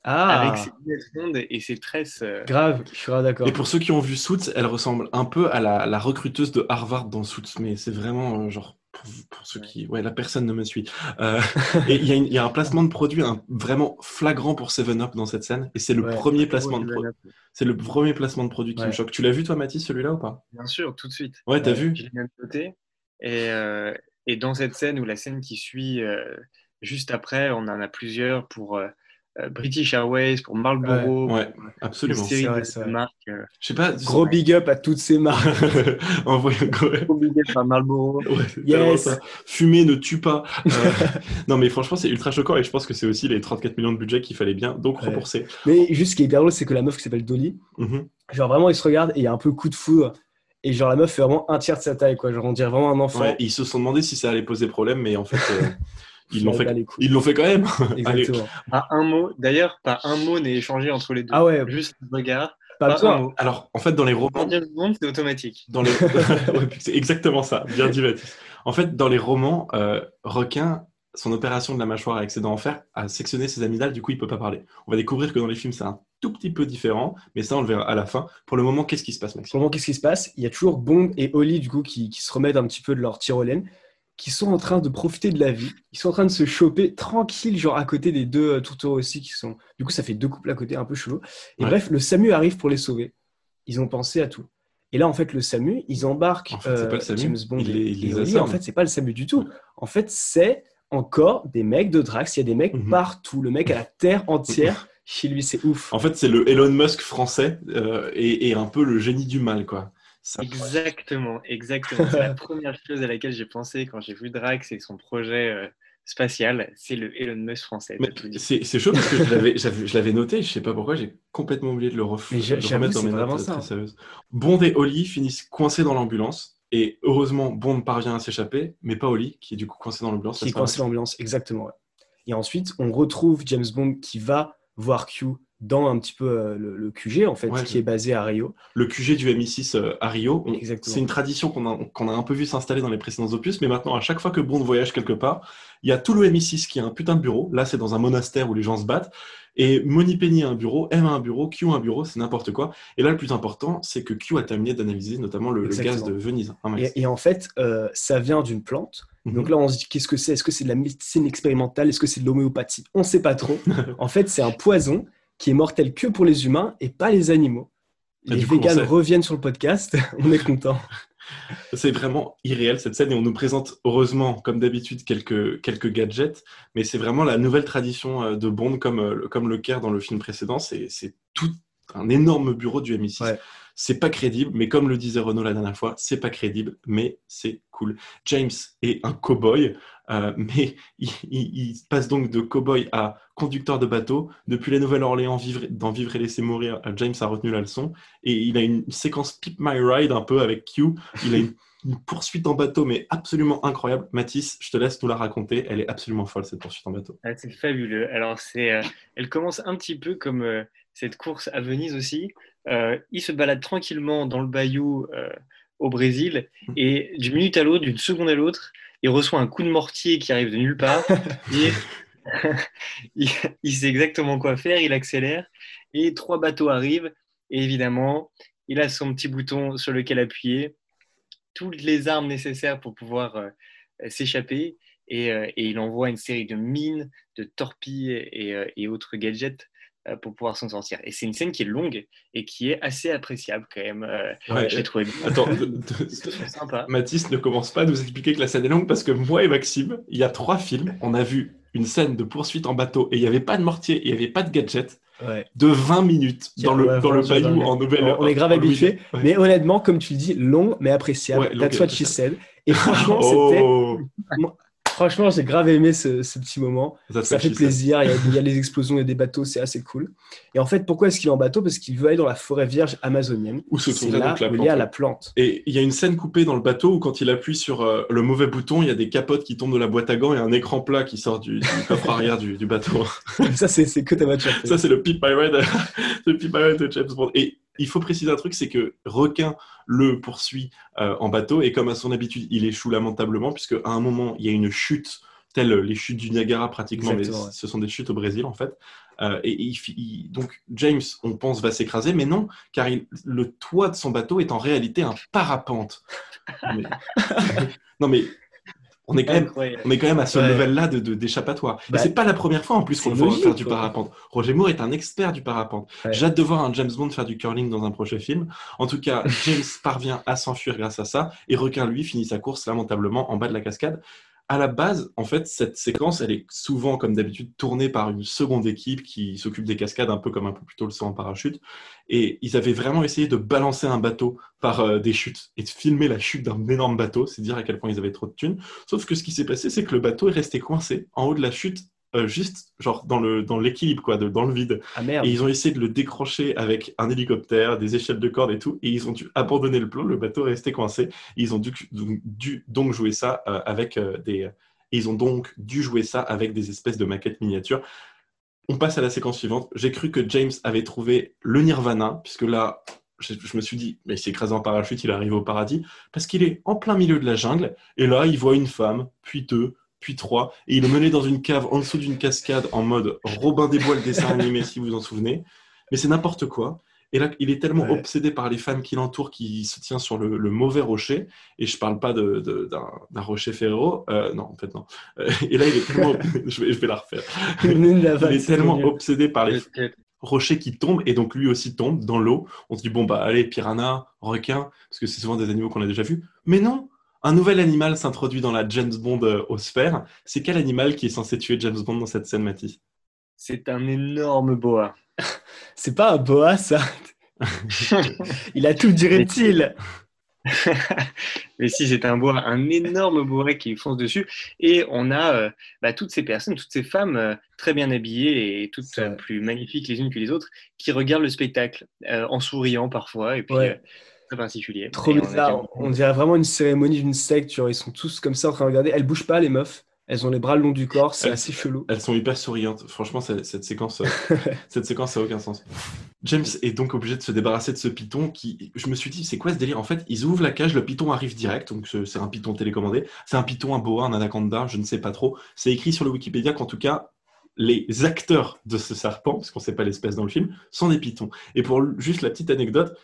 Speaker 5: Ah,
Speaker 6: avec ses lunettes rondes et ses tresses. euh,
Speaker 5: grave, je suis d'accord.
Speaker 1: Et pour ceux qui ont vu Suits, elle ressemble un peu à la, la recruteuse de Harvard dans Suits, mais c'est vraiment euh, genre pour, pour ceux qui, ouais, la personne ne me suit. Euh, et il y, a y un placement de produit un- vraiment flagrant pour Seven Up dans cette scène, et c'est le
Speaker 5: Ouais.
Speaker 1: premier placement de. C'est le premier placement de produit qui
Speaker 5: Ouais.
Speaker 1: me choque. Tu l'as vu toi, Mathis, celui-là ou pas?
Speaker 6: Bien sûr, tout de suite.
Speaker 1: Ouais, t'as vu
Speaker 6: Je l'ai même noté. Et, euh, et dans cette scène ou la scène qui suit euh, juste après, on en a plusieurs pour British Airways, pour Marlboro,
Speaker 1: Ouais,
Speaker 6: pour
Speaker 1: absolument.
Speaker 6: une série
Speaker 5: vrai,
Speaker 6: de-
Speaker 5: vrai.
Speaker 6: marques. euh,
Speaker 1: Je sais pas.
Speaker 5: Gros big up à toutes ces marques.
Speaker 1: Envoyez
Speaker 6: obligé par Marlboro.
Speaker 1: Ouais, c'est
Speaker 5: Yes.
Speaker 1: tellement ça. Fumer ne tue pas. Euh, non, mais franchement, c'est ultra choquant et je pense que c'est aussi les 34 millions de budget qu'il fallait bien donc
Speaker 5: Ouais.
Speaker 1: rembourser.
Speaker 5: Mais juste ce qui est hyper drôle, c'est que la meuf qui s'appelle Dolly,
Speaker 1: Mhm.
Speaker 5: genre vraiment, ils se regardent et il y a un peu coup de foudre. Et genre, la meuf fait vraiment un tiers de sa taille, quoi. Genre, on dirait vraiment un enfant.
Speaker 1: Ouais, ils se sont demandé si ça allait poser problème, mais en fait, euh, ils l'ont fait. Ils l'ont fait quand même.
Speaker 5: Exactement.
Speaker 6: Pas un mot, d'ailleurs, pas un mot n'est échangé entre les deux.
Speaker 5: Ah ouais.
Speaker 6: Juste un regard.
Speaker 5: Pas
Speaker 6: Pas un mot.
Speaker 1: Alors, en fait, dans les
Speaker 6: Pour
Speaker 1: romans,
Speaker 6: c'est automatique.
Speaker 1: dans les... Ouais, c'est exactement ça. Bien dit, Baptiste. En fait, dans les romans, euh, requin, son opération de la mâchoire avec ses dents en fer a sectionné ses amygdales, du coup, il peut pas parler. On va découvrir que dans les films, c'est un tout petit peu différent, mais ça, on le verra à la fin. Pour le moment, qu'est-ce qui se passe, Maxime?
Speaker 5: Comment qu'est-ce qui se passe? Il y a toujours Bond et Holly, du coup, qui, qui se remettent un petit peu de leur tyrolienne, qui sont en train de profiter de la vie. Ils sont en train de se choper tranquille, genre à côté des deux euh, tourtereaux aussi, qui sont. Du coup, ça fait deux couples à côté, un peu chelou. Et
Speaker 1: Ouais.
Speaker 5: bref, le SAMU arrive pour les sauver. Ils ont pensé à tout. Et là, en fait, le SAMU, ils embarquent
Speaker 1: En fait,
Speaker 5: euh,
Speaker 1: pas le SAMU,
Speaker 5: James Bond
Speaker 1: il
Speaker 5: et,
Speaker 1: les- il
Speaker 5: et
Speaker 1: les.
Speaker 5: En fait, c'est pas le SAMU du tout. En fait, c'est encore des mecs de Drax. Il y a des mecs
Speaker 1: Mhm.
Speaker 5: partout. Le mec a la terre entière chez lui, c'est ouf.
Speaker 1: En fait, c'est le Elon Musk français euh, et, et un peu le génie du mal, quoi. Ça-
Speaker 6: Exactement, exactement. C'est la première chose à laquelle j'ai pensé quand j'ai vu Drax et son projet euh, spatial. C'est le Elon Musk français.
Speaker 1: C'est chaud parce que je l'avais- noté, je sais pas pourquoi, j'ai complètement oublié de le, ref-
Speaker 5: Mais
Speaker 1: le remettre dans
Speaker 5: c'est
Speaker 1: mes
Speaker 5: vraiment
Speaker 1: notes
Speaker 5: ça.
Speaker 1: très sérieuses. Bond et Holly finissent coincés dans l'ambulance. Et heureusement, Bond parvient à s'échapper, mais pas Holly, qui est du coup coincé dans l'ambulance.
Speaker 5: qui
Speaker 1: n'est-ce pas,
Speaker 5: coince l'ambulance, exactement. ouais. Et ensuite, on retrouve James Bond qui va voir Q dans un petit peu euh, le, le QG, en fait,
Speaker 1: Ouais,
Speaker 5: qui est basé à Rio.
Speaker 1: Le QG du MI6 euh, à Rio,
Speaker 5: Exactement.
Speaker 1: c'est une tradition qu'on a, qu'on a un peu vu s'installer dans les précédents opus, mais maintenant, à chaque fois que Bond voyage quelque part, il y a tout le MI6 qui a un putain de bureau. Là, c'est dans un monastère où les gens se battent. Et Moni Penny a un bureau, M a un bureau, Q a un bureau, c'est n'importe quoi. Et là, le plus important, c'est que Q a terminé d'analyser notamment le, le gaz de Venise. hein,
Speaker 5: et en fait, euh, ça vient d'une plante.
Speaker 1: Mhm.
Speaker 5: Donc là, on se dit qu'est-ce que c'est? Est-ce que c'est de la médecine expérimentale? Est-ce que c'est de l'homéopathie? On ne sait pas trop. en fait, c'est un poison qui est mortel que pour les humains et pas les animaux.
Speaker 1: Et
Speaker 5: Les
Speaker 1: sait.
Speaker 5: reviennent sur le podcast, on est content.
Speaker 1: C'est vraiment irréel cette scène et on nous présente heureusement, comme d'habitude, quelques, quelques gadgets, mais c'est vraiment la nouvelle tradition euh, de Bond comme, euh, comme le Caire dans le film précédent. C'est c'est tout un énorme bureau du MI6.
Speaker 5: Ouais.
Speaker 1: C'est pas crédible, mais comme le disait Renaud la dernière fois, c'est pas crédible, mais c'est cool. James est un cow-boy, euh, mais il, il- il passe donc de cow-boy à conducteur de bateau. Depuis la Nouvelle-Orléans, vivre, dans Vivre et laisser mourir, euh, James a retenu la leçon. Et il a une séquence Pip My Ride un peu avec Q. Il a une, une poursuite en bateau, mais absolument incroyable. Mathis, je te laisse nous la raconter. Elle est absolument folle, cette poursuite en bateau.
Speaker 6: Ah, c'est fabuleux. Alors, c'est, euh, elle commence un petit peu comme euh, cette course à Venise aussi. Il se balade tranquillement dans le bayou au Brésil et d'une minute à l'autre, d'une seconde à l'autre, il reçoit un coup de mortier qui arrive de nulle part. et il, il sait exactement quoi faire, il accélère et trois bateaux arrivent. Et évidemment, il a son petit bouton sur lequel appuyer, toutes les armes nécessaires pour pouvoir euh, s'échapper. Et, euh, et il envoie une série de mines, de torpilles et, euh, et autres gadgets pour pouvoir s'en sortir. Et c'est une scène qui est longue et qui est assez appréciable quand même. Euh,
Speaker 1: Ouais.
Speaker 6: J'ai trouvé bien.
Speaker 1: Attends, de-
Speaker 6: sympa.
Speaker 1: Mathis ne commence pas à nous expliquer que la scène est longue parce que moi et Maxime, il y a trois films, on a vu une scène de poursuite en bateau et il n'y avait pas de mortier et il n'y avait pas de gadget
Speaker 5: Ouais.
Speaker 1: de 20 minutes dans le,
Speaker 5: Ouais,
Speaker 1: dans le bayou en nouvelle
Speaker 5: On est grave habitué,
Speaker 1: Ouais.
Speaker 5: mais honnêtement, comme tu le dis, long mais appréciable.
Speaker 1: Ouais, long
Speaker 5: That's what she said. Et franchement, c'était. Franchement, j'ai grave aimé ce, ce petit moment. Ça fait plaisir. Il y, a, il y a les explosions, il y a des bateaux, c'est assez cool. Et en fait, pourquoi est-ce qu'il est en bateau? Parce qu'il veut aller dans la forêt vierge amazonienne.
Speaker 1: Où se donc la
Speaker 5: où il y a
Speaker 1: plante.
Speaker 5: la plante.
Speaker 1: Et il y a une scène coupée dans le bateau où quand il appuie sur euh, le mauvais bouton, il y a des capotes qui tombent de la boîte à gants et un écran plat qui sort du, du coffre arrière du, du bateau.
Speaker 5: ça, c'est c'est que ta voiture.
Speaker 1: Ça, c'est le Pip My Ride, le Pip My Ride de James Bond. Et il faut préciser un truc, c'est que Requin le poursuit euh, en bateau et comme à son habitude, il échoue lamentablement puisque à un moment, il y a une chute, telle les chutes du Niagara pratiquement,
Speaker 5: Exactement,
Speaker 1: mais
Speaker 5: ouais.
Speaker 1: ce sont des chutes au Brésil en fait. Euh, et il- donc James, on pense, va s'écraser, mais non, car il- le toit de son bateau est en réalité un parapente. Mais- non mais on est quand même
Speaker 6: Incroyable.
Speaker 1: on est quand même à ce
Speaker 5: Ouais.
Speaker 1: level-là de, de- d'échappatoire.
Speaker 5: Bah,
Speaker 1: et c'est pas la première fois en plus qu'on le voit faire du parapente. Roger Moore est un expert du parapente.
Speaker 5: Ouais.
Speaker 1: J'ai hâte de voir un James Bond faire du curling dans un prochain film. En tout cas, James parvient à s'enfuir grâce à ça et Requin, lui, finit sa course lamentablement en bas de la cascade. À la base, en fait, cette séquence, elle est souvent, comme d'habitude, tournée par une seconde équipe qui s'occupe des cascades, un peu comme un peu plus tôt le saut en parachute. Et ils avaient vraiment essayé de balancer un bateau par euh, des chutes et de filmer la chute d'un énorme bateau. C'est dire à quel point ils avaient trop de thunes. Sauf que ce qui s'est passé, c'est que le bateau est resté coincé en haut de la chute, euh, juste genre dans le dans l'équilibre, quoi, de- dans le vide.
Speaker 5: Ah merde.
Speaker 1: Et ils ont essayé de le décrocher avec un hélicoptère, des échelles de corde et tout, et ils ont dû abandonner le plan. Le bateau est resté coincé. Ils ont dû, donc, dû donc jouer ça euh, avec euh, des. ils ont donc dû jouer ça avec des espèces de maquettes miniatures. On passe à la séquence suivante. J'ai cru que James avait trouvé le Nirvana, puisque là, je, je me suis dit, mais il s'est écrasé en parachute, il arrive au paradis, parce qu'il est en plein milieu de la jungle, et là, il voit une femme, puis deux, puis trois, et il est mené dans une cave en dessous d'une cascade en mode Robin des Bois, le dessin animé, si vous vous en souvenez. Mais c'est n'importe quoi. Et là, il est tellement
Speaker 5: Ouais.
Speaker 1: obsédé par les femmes qui l'entourent qu'il se tient sur le, le mauvais rocher. Et je parle pas de- de- d'un rocher Ferrero. Euh, non, en fait, non. Euh, et là, il est tellement. je, vais, je vais la refaire. Il est tellement obsédé par les rochers qui tombent et donc lui aussi tombe dans l'eau. On se dit, bon, bah, allez, piranha, requin, parce que c'est souvent des animaux qu'on a déjà vus. Mais non! Un nouvel animal s'introduit dans la James Bond euh, aux sphères. C'est quel animal qui est censé tuer James Bond dans cette scène, Mathis?
Speaker 6: C'est un énorme boa.
Speaker 5: C'est pas un boa, ça. Il a tout dit reptile.
Speaker 6: Mais si, c'est un boa, un énorme boa qui fonce dessus. Et on a euh, bah, toutes ces personnes, toutes ces femmes euh, très bien habillées et toutes euh, plus magnifiques les unes que les autres, qui regardent le spectacle euh, en souriant parfois, et puis
Speaker 5: Ouais.
Speaker 6: Très particulier.
Speaker 5: Trop
Speaker 6: on a
Speaker 5: bizarre. On
Speaker 6: Bond.
Speaker 5: dirait vraiment une cérémonie d'une secte. Genre, ils sont tous comme ça en train de regarder. Elles bougent pas, les meufs. Elles ont les bras le long du corps. C'est assez chelou.
Speaker 1: Elles sont hyper souriantes. Franchement, cette séquence, euh, cette séquence, ça n'a aucun sens. James est donc obligé de se débarrasser de ce python qui, je me suis dit, c'est quoi ce délire? En fait, ils ouvrent la cage, le python arrive direct, donc c'est un python télécommandé. C'est un python, un boa, un anaconda, je ne sais pas trop. C'est écrit sur le Wikipédia qu'en tout cas, les acteurs de ce serpent, parce qu'on ne sait pas l'espèce dans le film, sont des pythons. Et pour juste la petite anecdote,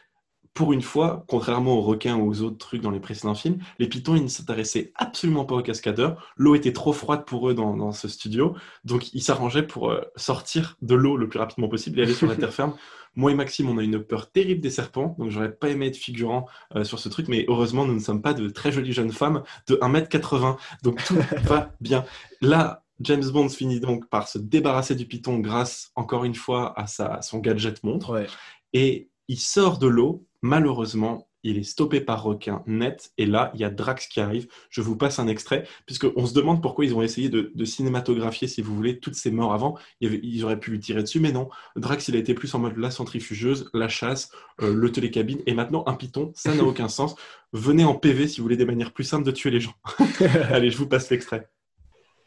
Speaker 1: pour une fois, contrairement aux requins ou aux autres trucs dans les précédents films, les pitons, ils ne s'intéressaient absolument pas aux cascadeurs. L'eau était trop froide pour eux dans, dans ce studio, donc ils s'arrangeaient pour euh, sortir de l'eau le plus rapidement possible et aller sur la terre ferme. Moi et Maxime, on a une peur terrible des serpents, donc j'aurais pas aimé être figurant euh, sur ce truc, mais heureusement, nous ne sommes pas de très jolies jeunes femmes de 1m80, donc tout va bien. Là, James Bond finit donc par se débarrasser du python grâce, encore une fois, à, sa, à son gadget montre.
Speaker 5: Ouais.
Speaker 1: Et il sort de l'eau. Malheureusement, il est stoppé par requin net. Et là, il y a Drax qui arrive. Je vous passe un extrait, puisqu'on se demande pourquoi ils ont essayé de, de cinématographier, si vous voulez, toutes ces morts avant. Ils auraient pu lui tirer dessus, mais non. Drax, il a été plus en mode la centrifugeuse, la chasse, euh, le télécabine. Et maintenant, un python, ça n'a aucun sens. Venez en PV si vous voulez des manières plus simples de tuer les gens. Allez, je vous passe l'extrait.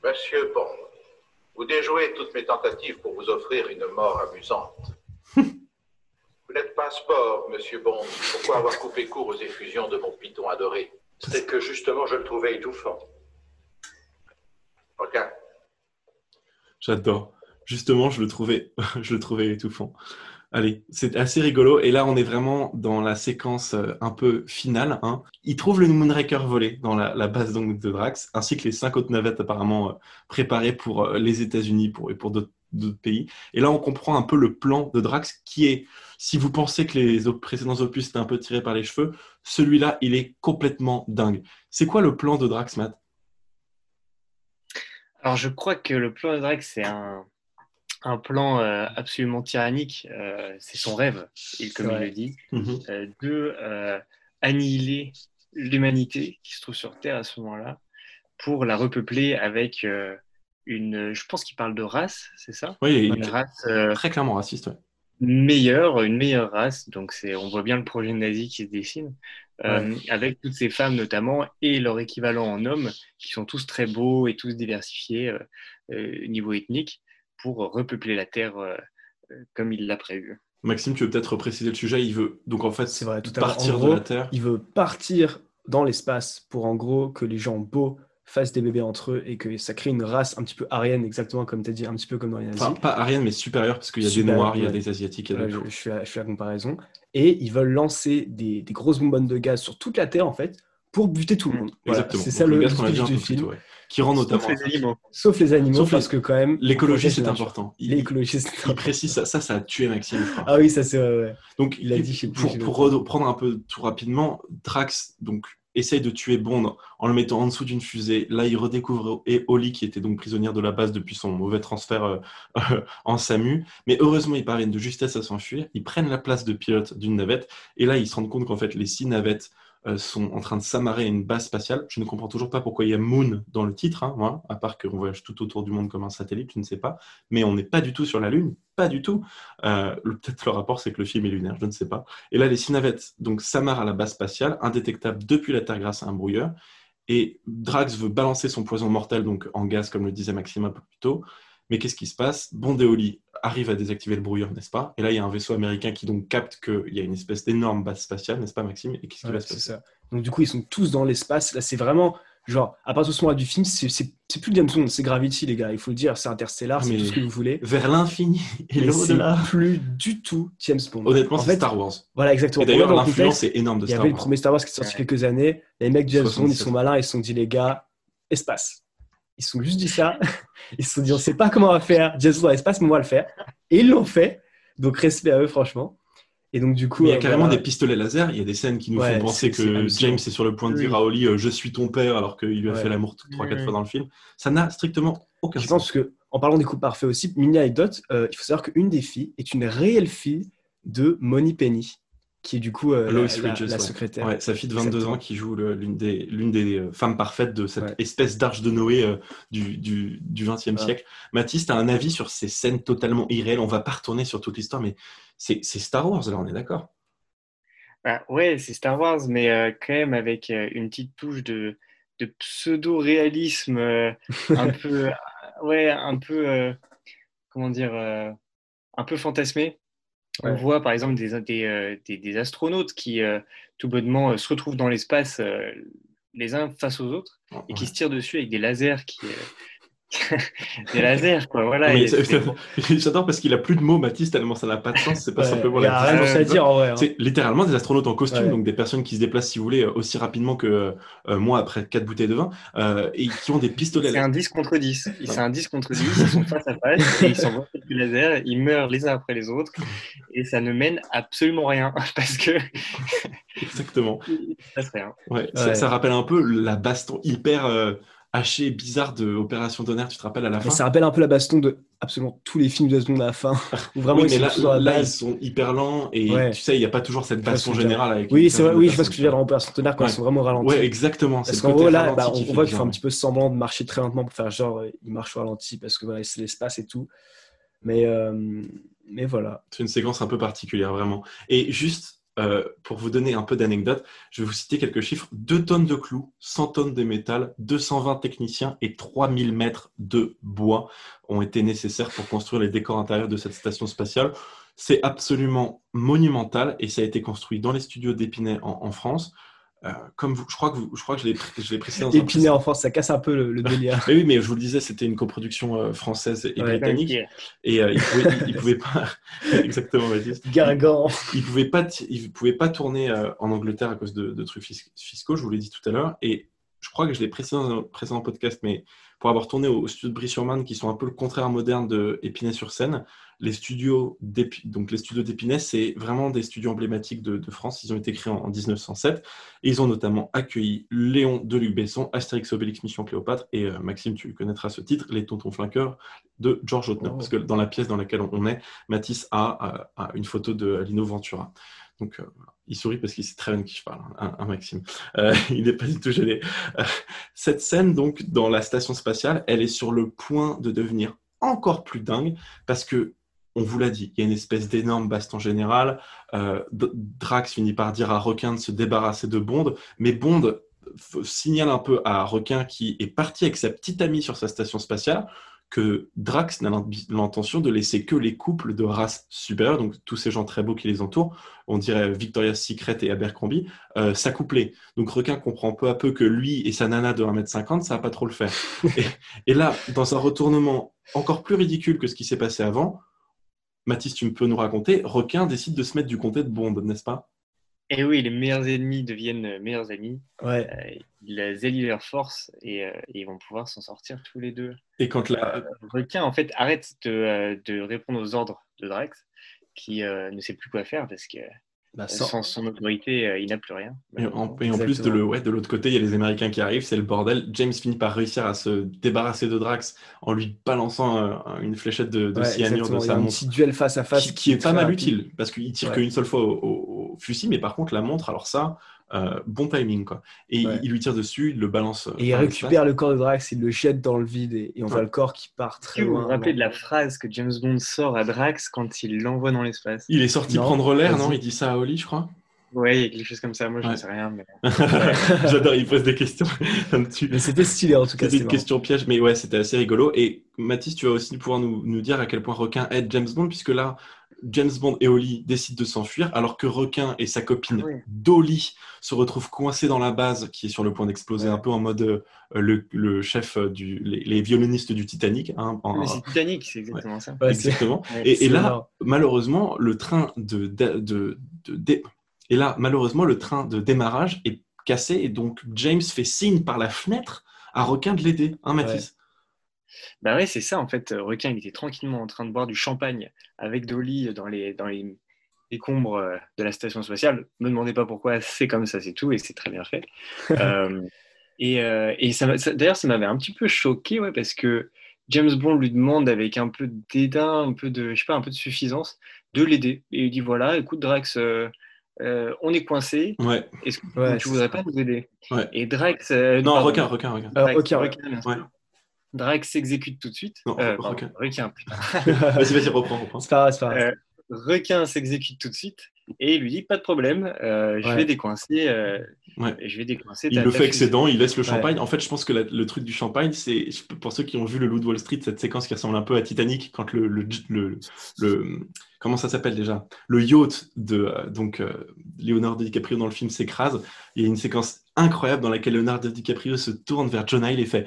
Speaker 2: Monsieur Bond, vous déjouez toutes mes tentatives pour vous offrir une mort amusante. Vous n'êtes pas sport, monsieur Bond. Pourquoi avoir coupé court aux effusions de mon python adoré?
Speaker 3: C'est que justement, je le trouvais étouffant.
Speaker 2: Regarde,
Speaker 1: J'adore. Justement, je le trouvais, je le trouvais étouffant. Allez, c'est assez rigolo. Et là, on est vraiment dans la séquence euh, un peu finale. Hein. Il trouve le Moonraker volé dans la, base de Drax, ainsi que les cinq autres navettes apparemment euh, préparées pour euh, les États-Unis et pour d'autres pays. Et là, on comprend un peu le plan de Drax qui est, si vous pensez que les précédents opus étaient un peu tirés par les cheveux, celui-là, il est complètement dingue. C'est quoi le plan de Drax, Matt?
Speaker 6: Alors, je crois que le plan de Drax, c'est un, un plan euh, absolument tyrannique. Euh, c'est son rêve, il, comme il le dit,
Speaker 1: Mhm.
Speaker 6: euh, de euh, annihiler l'humanité qui se trouve sur Terre à ce moment-là pour la repeupler avec euh, une. Je pense qu'il parle de race, c'est ça?
Speaker 1: Oui, il
Speaker 6: Une
Speaker 1: est
Speaker 6: race euh,
Speaker 1: très clairement raciste. ouais.
Speaker 6: Meilleure, une meilleure race. Donc, c'est, on voit bien le projet nazi qui se dessine, euh, avec toutes ces femmes notamment et leur équivalent en hommes, qui sont tous très beaux et tous diversifiés euh, euh, niveau ethnique, pour repeupler la Terre comme il l'a prévu.
Speaker 1: Maxime, tu veux peut-être préciser le sujet? Il veut donc en fait
Speaker 5: C'est vrai, tout
Speaker 1: partir
Speaker 5: En
Speaker 1: de la Terre.
Speaker 5: Il veut partir dans l'espace pour en gros que les gens beaux fassent des bébés entre eux et que ça crée une race un petit peu arienne, exactement comme tu as dit, un petit peu comme dans les nazis.
Speaker 1: Enfin, pas Ariane, mais supérieure, parce qu'il y a des Noirs, il y a des Asiatiques, il y a
Speaker 5: Ouais,
Speaker 1: des
Speaker 5: je, je suis à, je suis à comparaison. Et ils veulent lancer des, des grosses bonbonnes de gaz sur toute la Terre, en fait, pour buter tout le monde. Voilà,
Speaker 1: Exactement.
Speaker 5: c'est ça le,
Speaker 1: gaz
Speaker 5: du film.
Speaker 1: ouais. Qui rend notamment.
Speaker 6: Sauf les animaux.
Speaker 5: Sauf les animaux,
Speaker 1: Sauf
Speaker 5: parce que quand même.
Speaker 1: L'écologie, c'est important. Il,
Speaker 5: L'écologie, c'est
Speaker 1: il
Speaker 5: important.
Speaker 1: précise ça, ça, ça a tué Maxime.
Speaker 5: Ah oui, ça c'est vrai. ouais.
Speaker 1: Donc,
Speaker 5: il a dit,
Speaker 1: pour, pour reprendre un peu tout rapidement, Drax donc, essaye de tuer Bond en le mettant en dessous d'une fusée. Là, il redécouvre et Holly, qui était donc prisonnière de la base depuis son mauvais transfert euh, en SAMU. Mais heureusement, ils parviennent de justesse à s'enfuir. Ils prennent la place de pilote d'une navette. Et là, ils se rendent compte qu'en fait, les six navettes euh, sont en train de s'amarrer à une base spatiale. Je ne comprends toujours pas pourquoi il y a Moon dans le titre, hein, à part qu'on voyage tout autour du monde comme un satellite, je ne sais pas. Mais on n'est pas du tout sur la Lune, pas du tout. Euh, Peut-être le rapport, c'est que le film est lunaire, je ne sais pas. Et là, les six s'amarrent à la base spatiale, indétectables depuis la Terre grâce à un brouilleur. Et Drax veut balancer son poison mortel donc en gaz, comme le disait peu plus tôt. Mais qu'est-ce qui se passe? Bond arrivent à désactiver le brouilleur, n'est-ce pas? Et là, il y a un vaisseau américain qui donc capte qu'il y a une espèce d'énorme base spatiale, n'est-ce pas, Maxime? Et qu'est-ce qui
Speaker 5: Ouais,
Speaker 1: va se passer?
Speaker 5: ça. Donc du coup, ils sont tous dans l'espace. Là, c'est vraiment genre à partir de ce moment-là du film, c'est plus James Bond, c'est Gravity, les gars. Il faut le dire, c'est Interstellar,
Speaker 1: Ah,
Speaker 5: c'est tout ce que vous voulez.
Speaker 1: Vers l'infini et l'au-delà.
Speaker 5: plus du tout James Bond.
Speaker 1: Honnêtement,
Speaker 5: En
Speaker 1: c'est Star Wars.
Speaker 5: Voilà, exactement.
Speaker 1: Et d'ailleurs, l'influence est énorme de
Speaker 5: Il y
Speaker 1: Star
Speaker 5: avait le
Speaker 1: Wars.
Speaker 5: premier Star Wars qui est sorti
Speaker 6: Ouais.
Speaker 5: quelques années. Les mecs de James Bond, ils
Speaker 1: 77.
Speaker 5: sont malins, ils se sont dit, les gars, espace. Ils se sont juste dit ça. Ils se sont dit, on sait pas comment on va faire James Bond dans l'espace, mais on va le faire. Et ils l'ont fait. Donc, respect à eux, franchement. Et donc, du coup.
Speaker 1: Mais il y a
Speaker 5: euh,
Speaker 1: carrément
Speaker 5: voilà.
Speaker 1: des pistolets laser. Il y a des scènes qui nous
Speaker 5: Ouais,
Speaker 1: font penser que. James est sur le point de
Speaker 5: Oui.
Speaker 1: dire à Holly euh, Je suis ton père, alors qu'il lui a
Speaker 5: Ouais.
Speaker 1: fait l'amour 3-4
Speaker 6: Mhm.
Speaker 1: fois dans le film. Ça n'a strictement aucun
Speaker 5: Je
Speaker 1: sens.
Speaker 5: pense que, en parlant des couples parfaits aussi, mini anecdote, euh, il faut savoir qu'une des filles est une réelle fille de Moni Penny, qui est du coup euh,
Speaker 1: Lois
Speaker 5: la, la-
Speaker 1: Bridges,
Speaker 5: la
Speaker 1: ouais.
Speaker 5: secrétaire.
Speaker 1: Ouais, sa fille de 22
Speaker 5: Exactement.
Speaker 1: ans qui joue l'une des, l'une des euh, femmes parfaites de cette
Speaker 5: Ouais.
Speaker 1: espèce d'arche de Noé euh, du, du, du 20e
Speaker 5: Ouais.
Speaker 1: siècle. Mathis, tu as un avis sur ces scènes totalement irréelles? On va pas retourner sur toute l'histoire, mais c'est c'est Star Wars, là, on est d'accord?
Speaker 6: Bah, ouais, c'est Star Wars, mais euh, quand même avec euh, une petite touche de, de pseudo-réalisme euh, un peu, ouais, un peu, euh, comment dire, euh, un peu fantasmé. On
Speaker 5: Ouais.
Speaker 6: voit par exemple des, des, euh, des- des astronautes qui euh, tout bonnement euh, se retrouvent dans l'espace les uns face aux autres et qui se tirent dessus avec des lasers qui, des lasers, quoi. Voilà.
Speaker 1: J'adore parce qu'il a plus de mots, Mathis, tellement ça n'a pas de sens. C'est pas
Speaker 5: Ouais,
Speaker 1: simplement
Speaker 5: il y a
Speaker 1: la
Speaker 5: rien à dire en vrai. hein.
Speaker 1: C'est littéralement des astronautes en costume,
Speaker 5: Ouais.
Speaker 1: donc des personnes qui se déplacent, si vous voulez, aussi rapidement que euh, moi après quatre bouteilles de vin, euh, et qui ont des pistolets.
Speaker 6: C'est un 10 contre 10. Ils- C'est un 10 contre 10. Ils sont face à face et ils s'envoient quelques lasers. Ils meurent les uns après les autres. Et ça ne mène absolument rien parce que
Speaker 1: Exactement. Ouais, ça,
Speaker 5: Ouais.
Speaker 1: ça rappelle un peu la baston hyper euh, hachée, bizarre de Opération Tonnerre, tu te rappelles à la fin
Speaker 5: ça rappelle un peu la baston de absolument tous les films de James Bond à la fin. Vraiment
Speaker 1: Oui,
Speaker 5: ils
Speaker 1: mais
Speaker 5: sont
Speaker 1: là,
Speaker 5: la
Speaker 1: ils sont hyper lents et
Speaker 5: Ouais.
Speaker 1: tu sais, il n'y a pas toujours cette baston générale avec.
Speaker 5: Oui, c'est vrai, oui, je ce que tu veux dire dans Opération Tonnerre quand
Speaker 1: Ouais.
Speaker 5: ils sont vraiment ralentis.
Speaker 1: Ouais, exactement.
Speaker 5: Parce qu'en gros, là, bah, on voit qu'ils font un petit peu semblant de marcher très lentement pour faire genre, euh, ils marchent au ralenti parce que voilà, c'est l'espace et tout. Mais, euh, mais voilà.
Speaker 1: C'est une séquence un peu particulière, vraiment. Et juste euh, pour vous donner un peu d'anecdote, je vais vous citer quelques chiffres 2 tonnes de clous, 100 tonnes de métal, 220 techniciens et 3000 mètres de bois ont été nécessaires pour construire les décors intérieurs de cette station spatiale. C'est absolument monumental et ça a été construit dans les studios d'Épinay en, en France. Euh, comme vous, je crois que, vous- je crois que je l'ai pré- je l'ai précisé dans
Speaker 5: Épinay en France, ça casse un peu le, le délire.
Speaker 1: mais oui, mais je vous le disais, c'était une coproduction euh, française et
Speaker 5: Ouais.
Speaker 1: britannique. Et euh, ils pouvaient, ils- ils pouvaient pas. Exactement, Mathis.
Speaker 5: Gargan.
Speaker 1: Ils pouvaient pas, ils pouvaient pas tourner euh, en Angleterre à cause de, de trucs fis- fiscaux. Je vous l'ai dit tout à l'heure. Et je crois que je l'ai précisé dans un précédent podcast, mais pour avoir tourné au, au studio de Brie-sur-Marne, qui sont un peu le contraire moderne de Épinay-sur-Seine, les studios donc les studios d'Épinay, c'est vraiment des studios emblématiques de, de France. Ils ont été créés en, en 1907 et ils ont notamment accueilli Léon de Luc Besson, Astérix Obélix Mission Cléopâtre et euh, Maxime, tu connaîtras ce titre, Les Tontons Flinqueurs de George Lautner.
Speaker 5: Oh.
Speaker 1: Parce que dans la pièce dans laquelle on est, Matisse a, a- a une photo de Lino Ventura. Donc, euh, il sourit parce qu'il sait très bien de qui je parle, hein, hein, Maxime. Euh, il n'est pas du tout gêné. Euh, cette scène, donc, dans la station spatiale, elle est sur le point de devenir encore plus dingue parce que, on vous l'a dit, il y a une espèce d'énorme baston général. Drax finit par dire à Requin de se débarrasser de Bond, mais Bond signale un peu à Requin qui est parti avec sa petite amie sur sa station spatiale que Drax n'a l'in- l'intention de laisser que les couples de race supérieure, donc tous ces gens très beaux qui les entourent, on dirait Victoria's Secret et Abercrombie, euh, s'accoupler. Donc Requin comprend peu à peu que lui et sa nana de 1m50, ça va pas trop le faire. et, et là, dans un retournement encore plus ridicule que ce qui s'est passé avant, Mathis, tu peux nous raconter, Requin décide de se mettre du comté de Bond, n'est-ce pas?
Speaker 6: Et oui, les meilleurs ennemis deviennent euh, meilleurs amis.
Speaker 5: Ouais.
Speaker 6: Euh, ils allient leurs forces et, euh, et ils vont pouvoir s'en sortir tous les deux.
Speaker 1: Et quand la...
Speaker 6: Requin, en fait, arrête de, euh, de répondre aux ordres de Drax, qui euh, ne sait plus quoi faire parce que
Speaker 5: Bah, sans-
Speaker 6: sans son autorité, euh, il n'a plus rien.
Speaker 1: Et en, et en plus, de le- ouais, de l'autre côté, il y a les Américains qui arrivent, c'est le bordel. James finit par réussir à se débarrasser de Drax en lui balançant euh, une fléchette de, de
Speaker 5: Ouais,
Speaker 1: cyanure de sa
Speaker 5: un
Speaker 1: montre.
Speaker 5: petit duel face à face
Speaker 1: qui, qui est pas mal
Speaker 5: rapide.
Speaker 1: utile parce qu'il tire
Speaker 5: Ouais.
Speaker 1: qu'une seule fois au fusil, mais par contre la montre, alors ça, euh, bon timing quoi. Et
Speaker 5: Ouais.
Speaker 1: il, lui tire dessus, il le balance. euh,
Speaker 5: Et il récupère le corps de Drax, il le jette dans le vide et, et on voit
Speaker 1: Ouais.
Speaker 5: le corps qui part très
Speaker 6: que vous
Speaker 5: loin.
Speaker 6: vous rappelez de la phrase que James Bond sort à Drax quand il l'envoie dans l'espace?
Speaker 1: Il est sorti
Speaker 5: Non,
Speaker 1: prendre l'air, non? Il dit ça à Oli, je crois.
Speaker 6: Ouais, il y a quelque chose comme ça. Moi, je ne
Speaker 1: Ouais.
Speaker 6: sais rien. Mais...
Speaker 1: J'adore, il pose des questions.
Speaker 5: Mais c'était stylé en tout cas.
Speaker 1: C'était une question piège, mais ouais, c'était assez rigolo. Et Mathis, tu vas aussi pouvoir nous, nous dire à quel point Requin aide James Bond, puisque là, James Bond et Holly décident de s'enfuir, alors que Requin et sa copine
Speaker 6: Oui.
Speaker 1: Dolly se retrouvent coincés dans la base, qui est sur le point d'exploser,
Speaker 5: Ouais.
Speaker 1: un peu en mode euh, le, le chef euh, du, les, les violonistes du Titanic. hein, en-
Speaker 6: c'est Titanic, c'est exactement ça.
Speaker 5: Ouais,
Speaker 1: exactement.
Speaker 6: Ouais,
Speaker 1: Et, là,
Speaker 5: marrant.
Speaker 1: malheureusement, le train de, de, de- de- dé- et là, malheureusement, le train de démarrage est cassé et donc James fait signe par la fenêtre à Requin de l'aider, hein, Mathis
Speaker 6: Bah ouais, c'est ça en fait. Euh, Requin, il était tranquillement en train de boire du champagne avec Dolly dans les, dans les décombres euh, de la station spatiale. Me demandez pas pourquoi, c'est comme ça, c'est tout, et c'est très bien fait. Euh, et euh, et ça, d'ailleurs, ça m'avait un petit peu choqué, ouais, parce que James Bond lui demande avec un peu de dédain, un peu de, je sais pas, un peu de suffisance, de l'aider. Et il dit voilà, écoute Drax, euh, euh, on est coincé.
Speaker 1: Ouais.
Speaker 6: Est-ce que
Speaker 5: Ouais,
Speaker 6: tu
Speaker 5: c'est
Speaker 6: voudrais
Speaker 5: ça.
Speaker 6: pas nous aider?
Speaker 1: Ouais.
Speaker 6: Et Drax, euh,
Speaker 1: Non,
Speaker 6: pardon,
Speaker 1: requin, requin, requin.
Speaker 6: Drax,
Speaker 5: ouais.
Speaker 6: requin, Drax s'exécute tout de suite.
Speaker 1: Non,
Speaker 6: Euh,
Speaker 1: requin.
Speaker 6: pardon, requin, putain.
Speaker 1: Vas-y, vas-y, reprends, reprends.
Speaker 5: C'est pas grave, c'est pas grave.
Speaker 6: Euh, requin s'exécute tout de suite et il lui dit pas de problème, euh, je
Speaker 5: Ouais.
Speaker 6: vais décoincer, euh,
Speaker 1: Ouais.
Speaker 6: je vais décoincer.
Speaker 1: Il le fait avec ses dents, il laisse le
Speaker 5: Ouais.
Speaker 1: champagne. En fait, je pense que la- le truc du champagne, c'est pour ceux qui ont vu le Loup de Wall Street, cette séquence qui ressemble un peu à Titanic, quand le, le, le, le- comment ça s'appelle déjà? Le yacht de euh, donc euh, Leonardo DiCaprio dans le film s'écrase. Il y a une séquence incroyable dans laquelle Leonardo DiCaprio se tourne vers John Hill et fait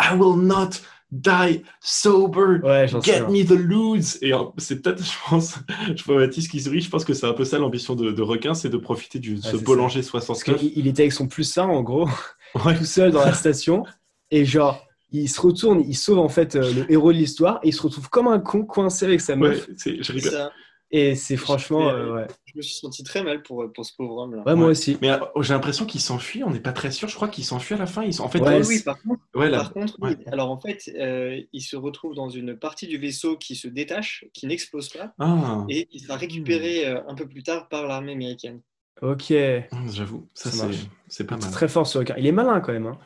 Speaker 1: I will not Die sober,
Speaker 5: Ouais, j'en
Speaker 1: get me the loose. Et euh, c'est peut-être, je pense, je vois Mathis qui sourit, je pense que c'est un peu ça l'ambition de, de requin, c'est de profiter du ce
Speaker 5: c'est
Speaker 1: Bollinger
Speaker 5: Parce
Speaker 1: 69.
Speaker 5: qu'il il était avec son plus 1 en gros,
Speaker 1: Ouais.
Speaker 5: tout seul dans la station. Et genre, il se retourne, il sauve en fait euh, le héros de l'histoire et il se retrouve comme un con coincé avec sa
Speaker 1: Ouais,
Speaker 5: meuf.
Speaker 1: c'est- je rigole.
Speaker 6: Ça,
Speaker 5: Et c'est franchement, euh, ouais.
Speaker 6: je me suis senti très mal pour, pour ce pauvre homme là.
Speaker 5: Ouais, moi aussi.
Speaker 1: Mais euh, j'ai l'impression qu'il s'enfuit, on n'est pas très sûr. Je crois qu'il s'enfuit à la fin. Ils sont... En fait,
Speaker 5: Ouais,
Speaker 6: oui,
Speaker 5: c'est-
Speaker 6: oui, par contre,
Speaker 1: ouais,
Speaker 6: par contre, oui. alors en fait, euh, il se retrouve dans une partie du vaisseau qui se détache, qui n'explose pas,
Speaker 1: Ah,
Speaker 6: et qui sera récupéré euh, un peu plus tard par l'armée américaine.
Speaker 5: Ok.
Speaker 1: hum, j'avoue, ça,
Speaker 5: Ça
Speaker 1: c'est c'est pas
Speaker 5: C'est
Speaker 1: mal.
Speaker 5: très fort ce requin. Il est malin quand même. hein.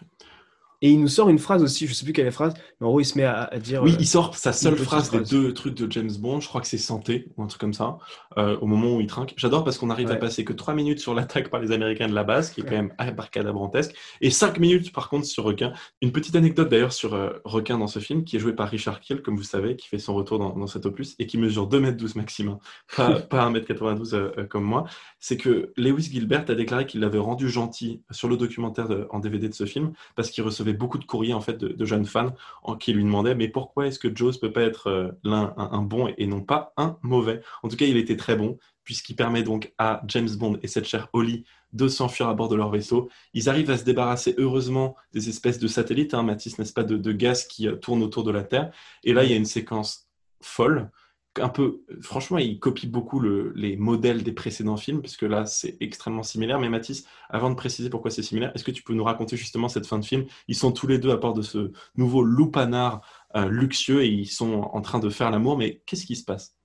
Speaker 5: Et il nous sort une phrase aussi, je sais plus quelle est la phrase, mais en gros il se met à, à dire.
Speaker 1: Oui,
Speaker 5: euh,
Speaker 1: il sort sa seule phrase des deux trucs de James Bond. Je crois que c'est santé ou un truc comme ça, euh, au moment où il trinque. J'adore parce qu'on arrive à passer que 3 minutes sur l'attaque par les Américains de la base, qui est quand même abracadabrantesque, et 5 minutes par contre sur Requin. Une petite anecdote d'ailleurs sur euh, Requin dans ce film, qui est joué par Richard Kiel, comme vous savez, qui fait son retour dans, dans cet opus, et qui mesure 2m12 maximum, pas, pas 1m92 euh, euh, comme moi. C'est que Lewis Gilbert a déclaré qu'il l'avait rendu gentil sur le documentaire de- en DVD de ce film, parce qu'il recevait beaucoup de courriers en fait de, jeunes fans en- qui lui demandaient mais pourquoi est-ce que Jaws peut pas être euh, un, bon et non pas un mauvais? En tout cas, il était très bon puisqu'il permet donc à James Bond et cette chère Holly de s'enfuir à bord de leur vaisseau. Ils arrivent à se débarrasser heureusement des espèces de satellites, hein, Mathis, n'est-ce pas, de, de gaz qui euh, tournent autour de la Terre. Et là, il y a une séquence folle. Un peu, franchement, il copie beaucoup le- les modèles des précédents films, puisque là, c'est extrêmement similaire. Mais Mathis, avant de préciser pourquoi c'est similaire, est-ce que tu peux nous raconter justement cette fin de film? Ils sont tous les deux à bord de ce nouveau loupanard euh, luxueux et ils sont en train de faire l'amour. Mais qu'est-ce qui se passe?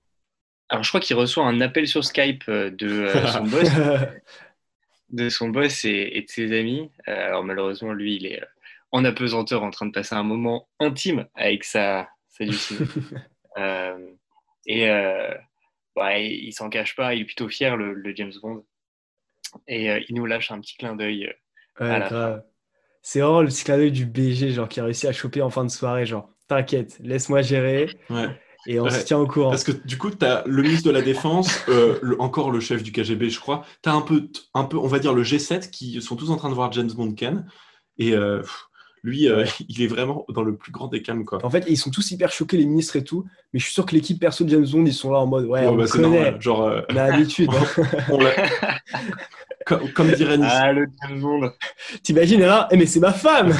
Speaker 6: Alors je crois qu'il reçoit un appel sur Skype euh, de euh, son boss, de son boss et, et de ses amis. Euh, alors malheureusement, lui, il est en apesanteur en train de passer un moment intime avec sa, sa et euh, bah, il, il s'en cache pas, il est plutôt fier, le, le James Bond. Et euh, il nous lâche un petit clin d'œil. euh,
Speaker 5: Ouais,
Speaker 6: à la
Speaker 5: grave. C'est vraiment le petit clin d'œil du BG, genre qui a réussi à choper en fin de soirée, genre t'inquiète, laisse-moi gérer
Speaker 1: Ouais.
Speaker 5: et on
Speaker 1: Ouais.
Speaker 5: se tient au courant.
Speaker 1: Parce que du coup, tu as le ministre de la Défense, euh, le- encore le chef du KGB, je crois. Tu as un peu, un peu, on va dire, le G7 qui sont tous en train de voir James Bond Ken. Et euh, pff, lui, euh, il est vraiment dans le plus grand des calmes. Quoi.
Speaker 5: En fait, ils sont tous hyper choqués, les ministres et tout, mais je suis sûr que l'équipe perso de James Bond, ils sont là en mode ouais,
Speaker 1: Ouais,
Speaker 5: on
Speaker 1: bah,
Speaker 5: connaît,
Speaker 1: normal. Genre, euh,
Speaker 5: on a l'habitude.
Speaker 1: on comme, comme dirait Nice.
Speaker 6: Ah, le James Bond
Speaker 5: T'imagines là Eh mais c'est ma femme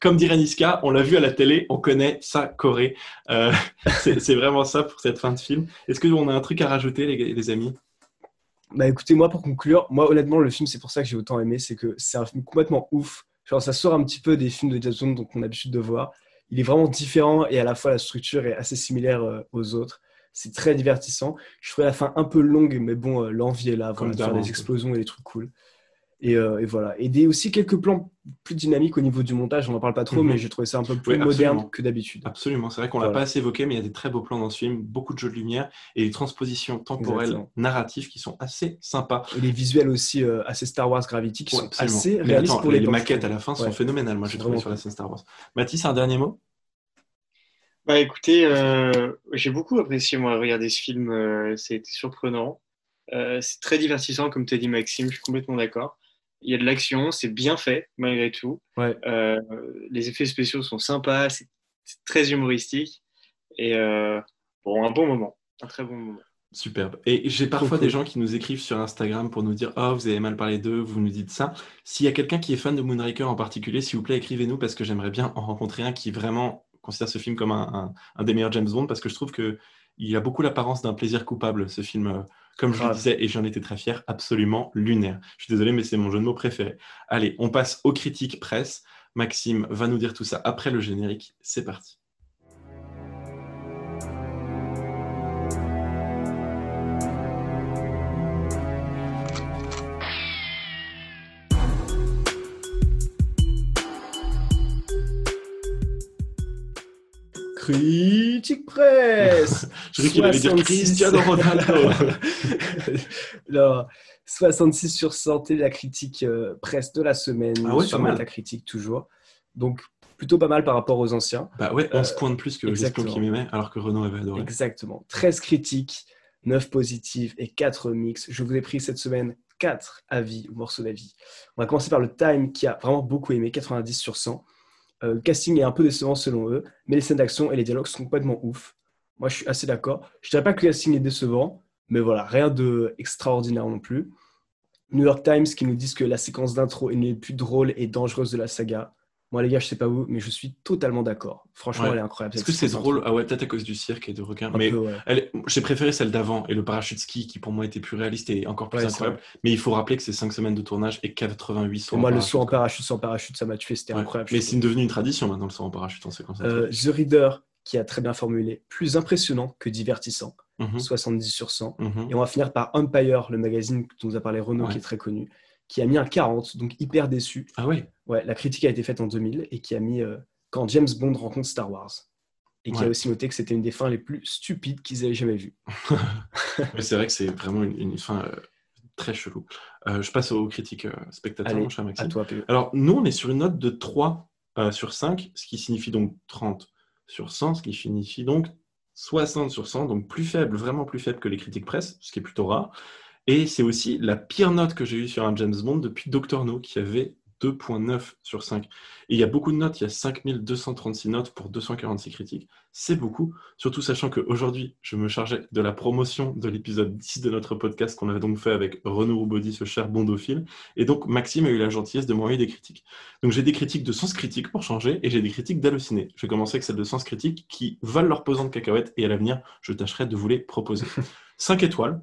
Speaker 1: Comme dirait Niska, on l'a vu à la télé, on connaît sa Corée. Euh, c'est c'est vraiment ça pour cette fin de film. Est-ce qu'on a un truc à rajouter, les, les amis?
Speaker 5: Bah écoutez, moi pour conclure, moi honnêtement, le film, c'est pour ça que j'ai autant aimé, c'est que c'est un film complètement ouf. Genre, ça sort un petit peu des films de James Bond dont on a l'habitude de voir. Il est vraiment différent et à la fois la structure est assez similaire euh, aux autres. C'est très divertissant. Je trouvais la fin un peu longue, mais bon, euh, l'envie est là voilà, de faire des
Speaker 1: peu.
Speaker 5: explosions et des trucs cool. Et, euh, et voilà. Et des, aussi quelques plans plus dynamiques au niveau du montage. On n'en parle pas trop,
Speaker 1: Mhm.
Speaker 5: mais j'ai trouvé ça un peu plus
Speaker 1: Oui,
Speaker 5: moderne que d'habitude.
Speaker 1: Absolument, c'est vrai qu'on l'a
Speaker 5: Voilà.
Speaker 1: pas assez évoqué, mais il y a des très beaux plans dans ce film, beaucoup de jeux de lumière et des transpositions temporelles,
Speaker 5: Exactement.
Speaker 1: narratives qui sont assez sympas.
Speaker 5: Et les visuels aussi euh, assez Star Wars Gravity qui
Speaker 1: Ouais,
Speaker 5: sont
Speaker 1: absolument.
Speaker 5: assez réalistes
Speaker 1: attends,
Speaker 5: pour
Speaker 1: les,
Speaker 5: les
Speaker 1: les maquettes à la fin sont
Speaker 5: Ouais.
Speaker 1: phénoménales, moi j'ai trouvé sur la scène Star Wars. Mathis, un dernier mot?
Speaker 6: Bah écoutez, euh, j'ai beaucoup apprécié moi regarder ce film, euh, c'était surprenant. Euh, c'est très divertissant comme tu as dit Maxime, je suis complètement d'accord. Il y a de l'action, c'est bien fait malgré tout.
Speaker 5: Ouais.
Speaker 6: Euh, les effets spéciaux sont sympas, c'est très humoristique et euh, bon un bon moment, un très bon moment.
Speaker 1: Superbe. Et j'ai parfois des gens qui nous écrivent sur Instagram pour nous dire Oh, vous avez mal parlé d'eux, vous nous dites ça. S'il y a quelqu'un qui est fan de Moonraker en particulier, s'il vous plaît, écrivez-nous parce que j'aimerais bien en rencontrer un qui vraiment considère ce film comme un, un- un des meilleurs James Bond parce que je trouve que il a beaucoup l'apparence d'un plaisir coupable, ce film. euh, Comme je le disais, et j'en étais très fier, absolument lunaire. Je suis désolé, mais c'est mon jeu de mots préféré. Allez, on passe aux critiques presse. Maxime va nous dire tout ça après le générique. C'est parti.
Speaker 5: Critique presse
Speaker 1: Je croyais qu'il allait dire
Speaker 5: 66.
Speaker 1: Cristiano Ronaldo.
Speaker 5: Alors, 66 sur santé, la critique euh, presse de la semaine.
Speaker 1: Ah ouais,
Speaker 5: sur
Speaker 1: pas mal.
Speaker 5: Metacritic toujours. Donc, plutôt pas mal par rapport aux anciens.
Speaker 1: Bah ouais, 11
Speaker 5: Euh,
Speaker 1: points de plus que
Speaker 5: exactement.
Speaker 1: qui m'aimait, alors que Renault avait adoré.
Speaker 5: Exactement. 13 critiques, 9 positives et 4 mix. Je vous ai pris cette semaine quatre avis ou morceaux d'avis. On va commencer par le Time qui a vraiment beaucoup aimé, 90 sur 100. Euh, casting est un peu décevant selon eux, mais les scènes d'action et les dialogues sont complètement ouf. Moi, je suis assez d'accord. Je dirais pas que le casting est décevant, mais voilà, rien de extraordinaire non plus. New York Times qui nous disent que la séquence d'intro est l'une des plus drôles et dangereuses de la saga. Moi, les gars, je sais pas vous, mais je suis totalement d'accord. Franchement,
Speaker 1: Ouais.
Speaker 5: elle est incroyable.
Speaker 1: Est-ce que c'est drôle
Speaker 5: d'intro.
Speaker 1: Ah ouais, peut-être à cause du cirque et de requins.
Speaker 5: Un
Speaker 1: Mais
Speaker 5: ouais.
Speaker 1: j'ai préféré celle d'avant et le parachute ski qui pour moi était plus réaliste et encore plus
Speaker 5: Ouais,
Speaker 1: incroyable. Mais il faut rappeler que c'est 5 semaines de tournage et 88 sauts
Speaker 5: moi, le saut en parachute sans parachute, ça m'a tué, c'était incroyable.
Speaker 1: Mais c'est devenu une tradition maintenant le saut en parachute en séquence.
Speaker 5: Euh, The Reader, qui a très bien formulé, plus impressionnant que divertissant,
Speaker 1: Mhm.
Speaker 5: 70 sur 100.
Speaker 1: Mhm.
Speaker 5: Et on va finir par Empire, le magazine dont nous a parlé Renault,
Speaker 1: Ouais.
Speaker 5: qui est très connu, qui a mis un 40, donc hyper déçu.
Speaker 1: Ah ouais
Speaker 5: Ouais, la critique a été faite en 2000 et qui a mis euh, quand James Bond rencontre Star Wars. Et qui
Speaker 1: Ouais.
Speaker 5: a aussi noté que c'était une des fins les plus stupides qu'ils avaient jamais vues.
Speaker 1: C'est vrai que c'est vraiment une, une fin euh, très chelou. Euh, je passe aux critiques spectateurs,
Speaker 5: Allez,
Speaker 1: mon cher Maxime.
Speaker 5: à toi, PE.
Speaker 1: Alors, nous, on est sur une note de 3 euh, sur 5, ce qui signifie donc 30 sur 100, ce qui signifie donc 60 sur 100, donc plus faible, vraiment plus faible que les critiques presse, ce qui est plutôt rare. Et c'est aussi la pire note que j'ai eue sur un James Bond depuis Doctor No, qui avait 2.9 sur 5. Et il y a beaucoup de notes, il y a 5236 notes pour 246 critiques. C'est beaucoup, surtout sachant qu'aujourd'hui, je me chargeais de la promotion de l'épisode 10 de notre podcast qu'on avait donc fait avec Renaud Roubody, ce cher bondophile. Et donc, Maxime a eu la gentillesse de m'envoyer des critiques. Donc, j'ai des critiques de sens critique pour changer et j'ai des critiques d'halluciné. Je vais commencer avec celles de sens critique qui valent leur pesant de cacahuètes et à l'avenir, je tâcherai de vous les proposer. 5 étoiles.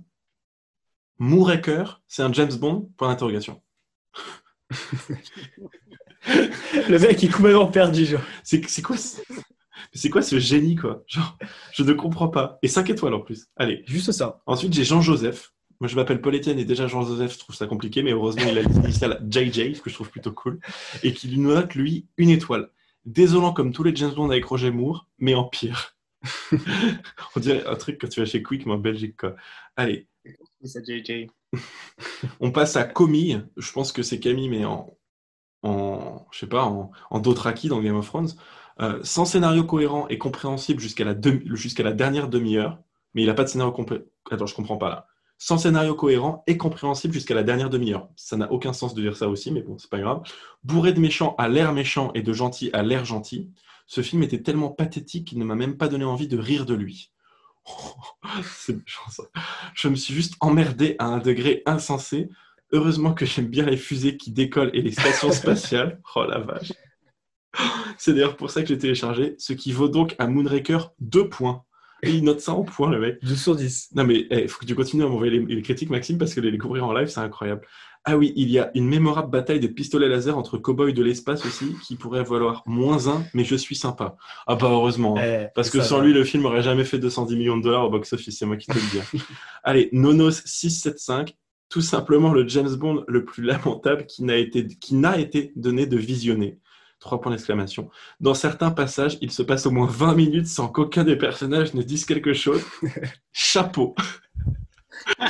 Speaker 1: Moonraker, c'est un James Bond? Point d'interrogation.
Speaker 5: Le mec est complètement perdu, genre.
Speaker 1: C'est c'est quoi ce... C'est quoi ce génie, quoi? Genre, je ne comprends pas. Et 5 étoiles en plus. Allez.
Speaker 5: Juste ça.
Speaker 1: Ensuite, j'ai Jean-Joseph. Moi, je m'appelle Paul Etienne et déjà Jean-Joseph, je trouve ça compliqué, mais heureusement, il a l'initiale JJ, ce que je trouve plutôt cool, et qui lui note, lui, une étoile. Désolant comme tous les James Bond avec Roger Moore, mais en pire. On dirait un truc que tu as chez Quick, mais en Belgique, quoi. Allez, on passe à Camille. Je pense que c'est Camille, mais en, en je sais pas, en, en Dothraki dans Game of Thrones. Euh, sans scénario cohérent et compréhensible jusqu'à la, demi- la dernière demi-heure, mais il n'a pas de scénario complet. Attends, je comprends pas là. Sans scénario cohérent et compréhensible jusqu'à la dernière demi-heure. Ça n'a aucun sens de dire ça aussi, mais bon, c'est pas grave. Bourré de méchants à l'air méchant et de gentil à l'air gentil, ce film était tellement pathétique qu'il ne m'a même pas donné envie de rire de lui. C'est méchant ça. Je me suis juste emmerdé à un degré insensé. Heureusement que j'aime bien les fusées qui décollent et les stations spatiales. Oh la vache. C'est d'ailleurs pour ça que j'ai téléchargé, ce qui vaut donc à Moonraker 2 points. Et il note ça en points, le mec.
Speaker 5: 2 sur 10.
Speaker 1: Non, mais il faut que tu continues à m'envoyer les, les critiques, Maxime, parce que les découvrir en live, c'est incroyable. Ah oui, il y a une mémorable bataille de pistolets laser entre cowboys de l'espace aussi, qui pourrait valoir moins 1, mais je suis sympa. Ah bah heureusement. hein.
Speaker 5: Eh,
Speaker 1: Parce que sans
Speaker 5: va.
Speaker 1: lui, le film aurait jamais fait 210 millions de dollars au box-office, c'est moi qui te le dis. hein. Allez, Nonos 675, tout simplement le James Bond le plus lamentable qui n'a été, qui n'a été donné de visionner. Trois points d'exclamation. Dans certains passages, il se passe au moins 20 minutes sans qu'aucun des personnages ne dise quelque chose. Chapeau.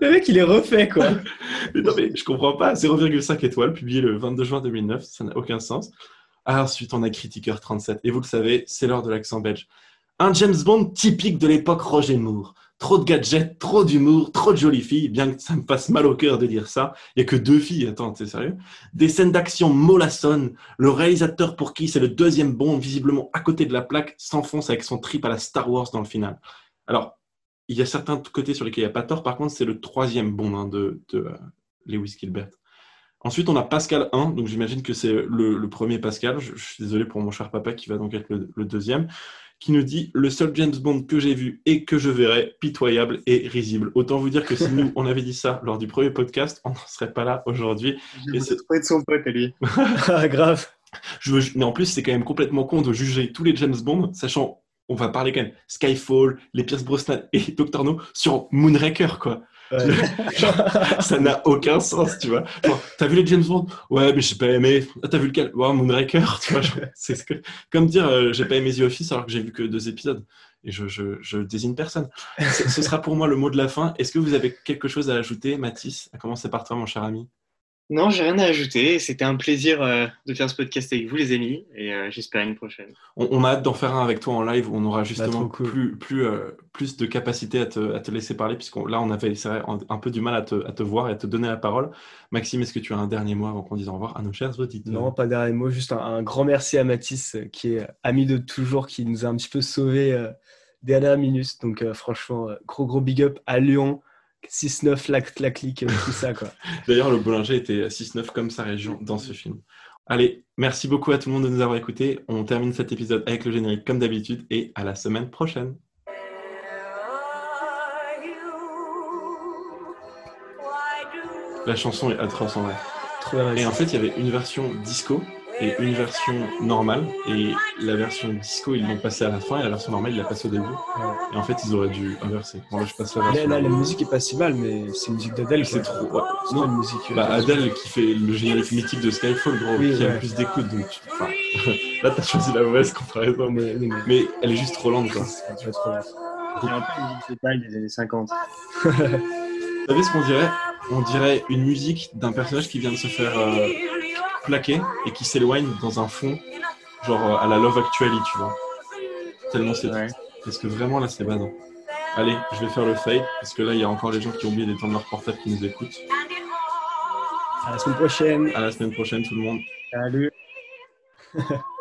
Speaker 5: Le mec, il est refait, quoi.
Speaker 1: Mais non, mais je comprends pas. 0,5 étoiles, publié le 22 juin 2009, ça n'a aucun sens. Ah, ensuite, on a Critiqueur 37. Et vous le savez, c'est l'heure de l'accent belge. Un James Bond typique de l'époque Roger Moore. Trop de gadgets, trop d'humour, trop de jolies filles, bien que ça me fasse mal au cœur de dire ça. Il n'y a que deux filles, attends, t'es sérieux? Des scènes d'action mollassonnes. Le réalisateur pour qui c'est le deuxième Bond, visiblement à côté de la plaque, s'enfonce avec son trip à la Star Wars dans le final. Alors, il y a certains côtés sur lesquels il n'y a pas tort. Par contre, c'est le troisième Bond hein, de, de euh, Lewis Gilbert. Ensuite, on a Pascal 1, donc j'imagine que c'est le, le premier Pascal. Je, je suis désolé pour mon cher papa qui va donc être le, le deuxième, qui nous dit Le seul James Bond que j'ai vu et que je verrai, pitoyable et risible. Autant vous dire que si nous, on avait dit ça lors du premier podcast, on n'en serait pas là aujourd'hui. Et c'est-
Speaker 6: de son pote à lui.
Speaker 5: ah, grave.
Speaker 1: Je veux- mais en plus, c'est quand même complètement con de juger tous les James Bond, sachant, on va parler quand même Skyfall, les Pierce Brosnan et Doctor No sur Moonraker, quoi.
Speaker 5: Ouais.
Speaker 1: ça n'a aucun sens, tu vois. Genre, T'as vu les James Bond? Ouais, mais j'ai pas aimé. Ah, T'as vu lequel? Ouais, Moonraker, tu vois. genre, C'est ce que- comme dire, euh, j'ai pas aimé The Office alors que j'ai vu que deux épisodes. Et je, je, je désigne personne. Ce, ce sera pour moi le mot de la fin. Est-ce que vous avez quelque chose à ajouter, Mathis? À commencer par toi, mon cher ami.
Speaker 6: Non, j'ai rien à ajouter. C'était un plaisir euh, de faire ce podcast avec vous, les amis, et euh, j'espère une prochaine.
Speaker 1: On, on a hâte d'en faire un avec toi en live où on aura justement
Speaker 5: trop cool.
Speaker 1: plus, plus, euh, plus de capacité à te, à te laisser parler, puisqu'on là, on avait vrai, un, peu du mal à te, à te voir et à te donner la parole. Maxime, est-ce que tu as un dernier mot avant qu'on dise au revoir à nos chers auditeurs?
Speaker 5: Non, pas dernier mot, juste un, un grand merci à Mathis, qui est ami de toujours, qui nous a un petit peu sauvé euh, dernière minute. Donc, euh, franchement, gros, gros big up à Lyon, 6-9, la, la clique, euh, tout ça, quoi.
Speaker 1: D'ailleurs, le boulanger était 6-9 comme sa région dans ce film. Allez, merci beaucoup à tout le monde de nous avoir écoutés. On termine cet épisode avec le générique comme d'habitude et à la semaine prochaine. La chanson est atroce en vrai.
Speaker 5: Trop
Speaker 1: Et en fait, il y avait une version disco et une version normale. Et la version disco, ils l'ont passée à la fin et la version normale, ils la passent au début. Et en fait, ils auraient dû inverser. Bon, là, je passe la
Speaker 5: Là,
Speaker 1: version.
Speaker 5: là, la musique est pas si mal, mais c'est une musique d'Adèle.
Speaker 1: C'est trop. ouais.
Speaker 5: C'est
Speaker 1: Non,
Speaker 5: pas une musique. euh,
Speaker 1: Bah, Adèle qui fait le générique mythique de Skyfall, gros,
Speaker 5: Oui,
Speaker 1: qui a
Speaker 5: ouais.
Speaker 1: le plus d'écoute. Donc, tu- enfin, là, t'as choisi la mauvaise comparaison.
Speaker 5: Mais, mais, mais-
Speaker 1: Mais elle est juste trop lente, quoi.
Speaker 5: c'est pas trop.
Speaker 6: C'est un peu une musique des années 50.
Speaker 1: Vous savez ce qu'on dirait? On dirait une musique d'un personnage qui vient de se faire euh, plaquer et qui s'éloigne dans un fond, genre euh, à la Love Actually, tu vois. Tellement c'est
Speaker 6: Ouais.
Speaker 1: triste. Parce que vraiment, là, c'est badant. Allez, je vais faire le fade, parce que là, il y a encore les gens qui ont oublié d'éteindre leur portable qui nous écoutent.
Speaker 5: À la semaine prochaine.
Speaker 1: À la semaine prochaine, tout le monde.
Speaker 6: Salut.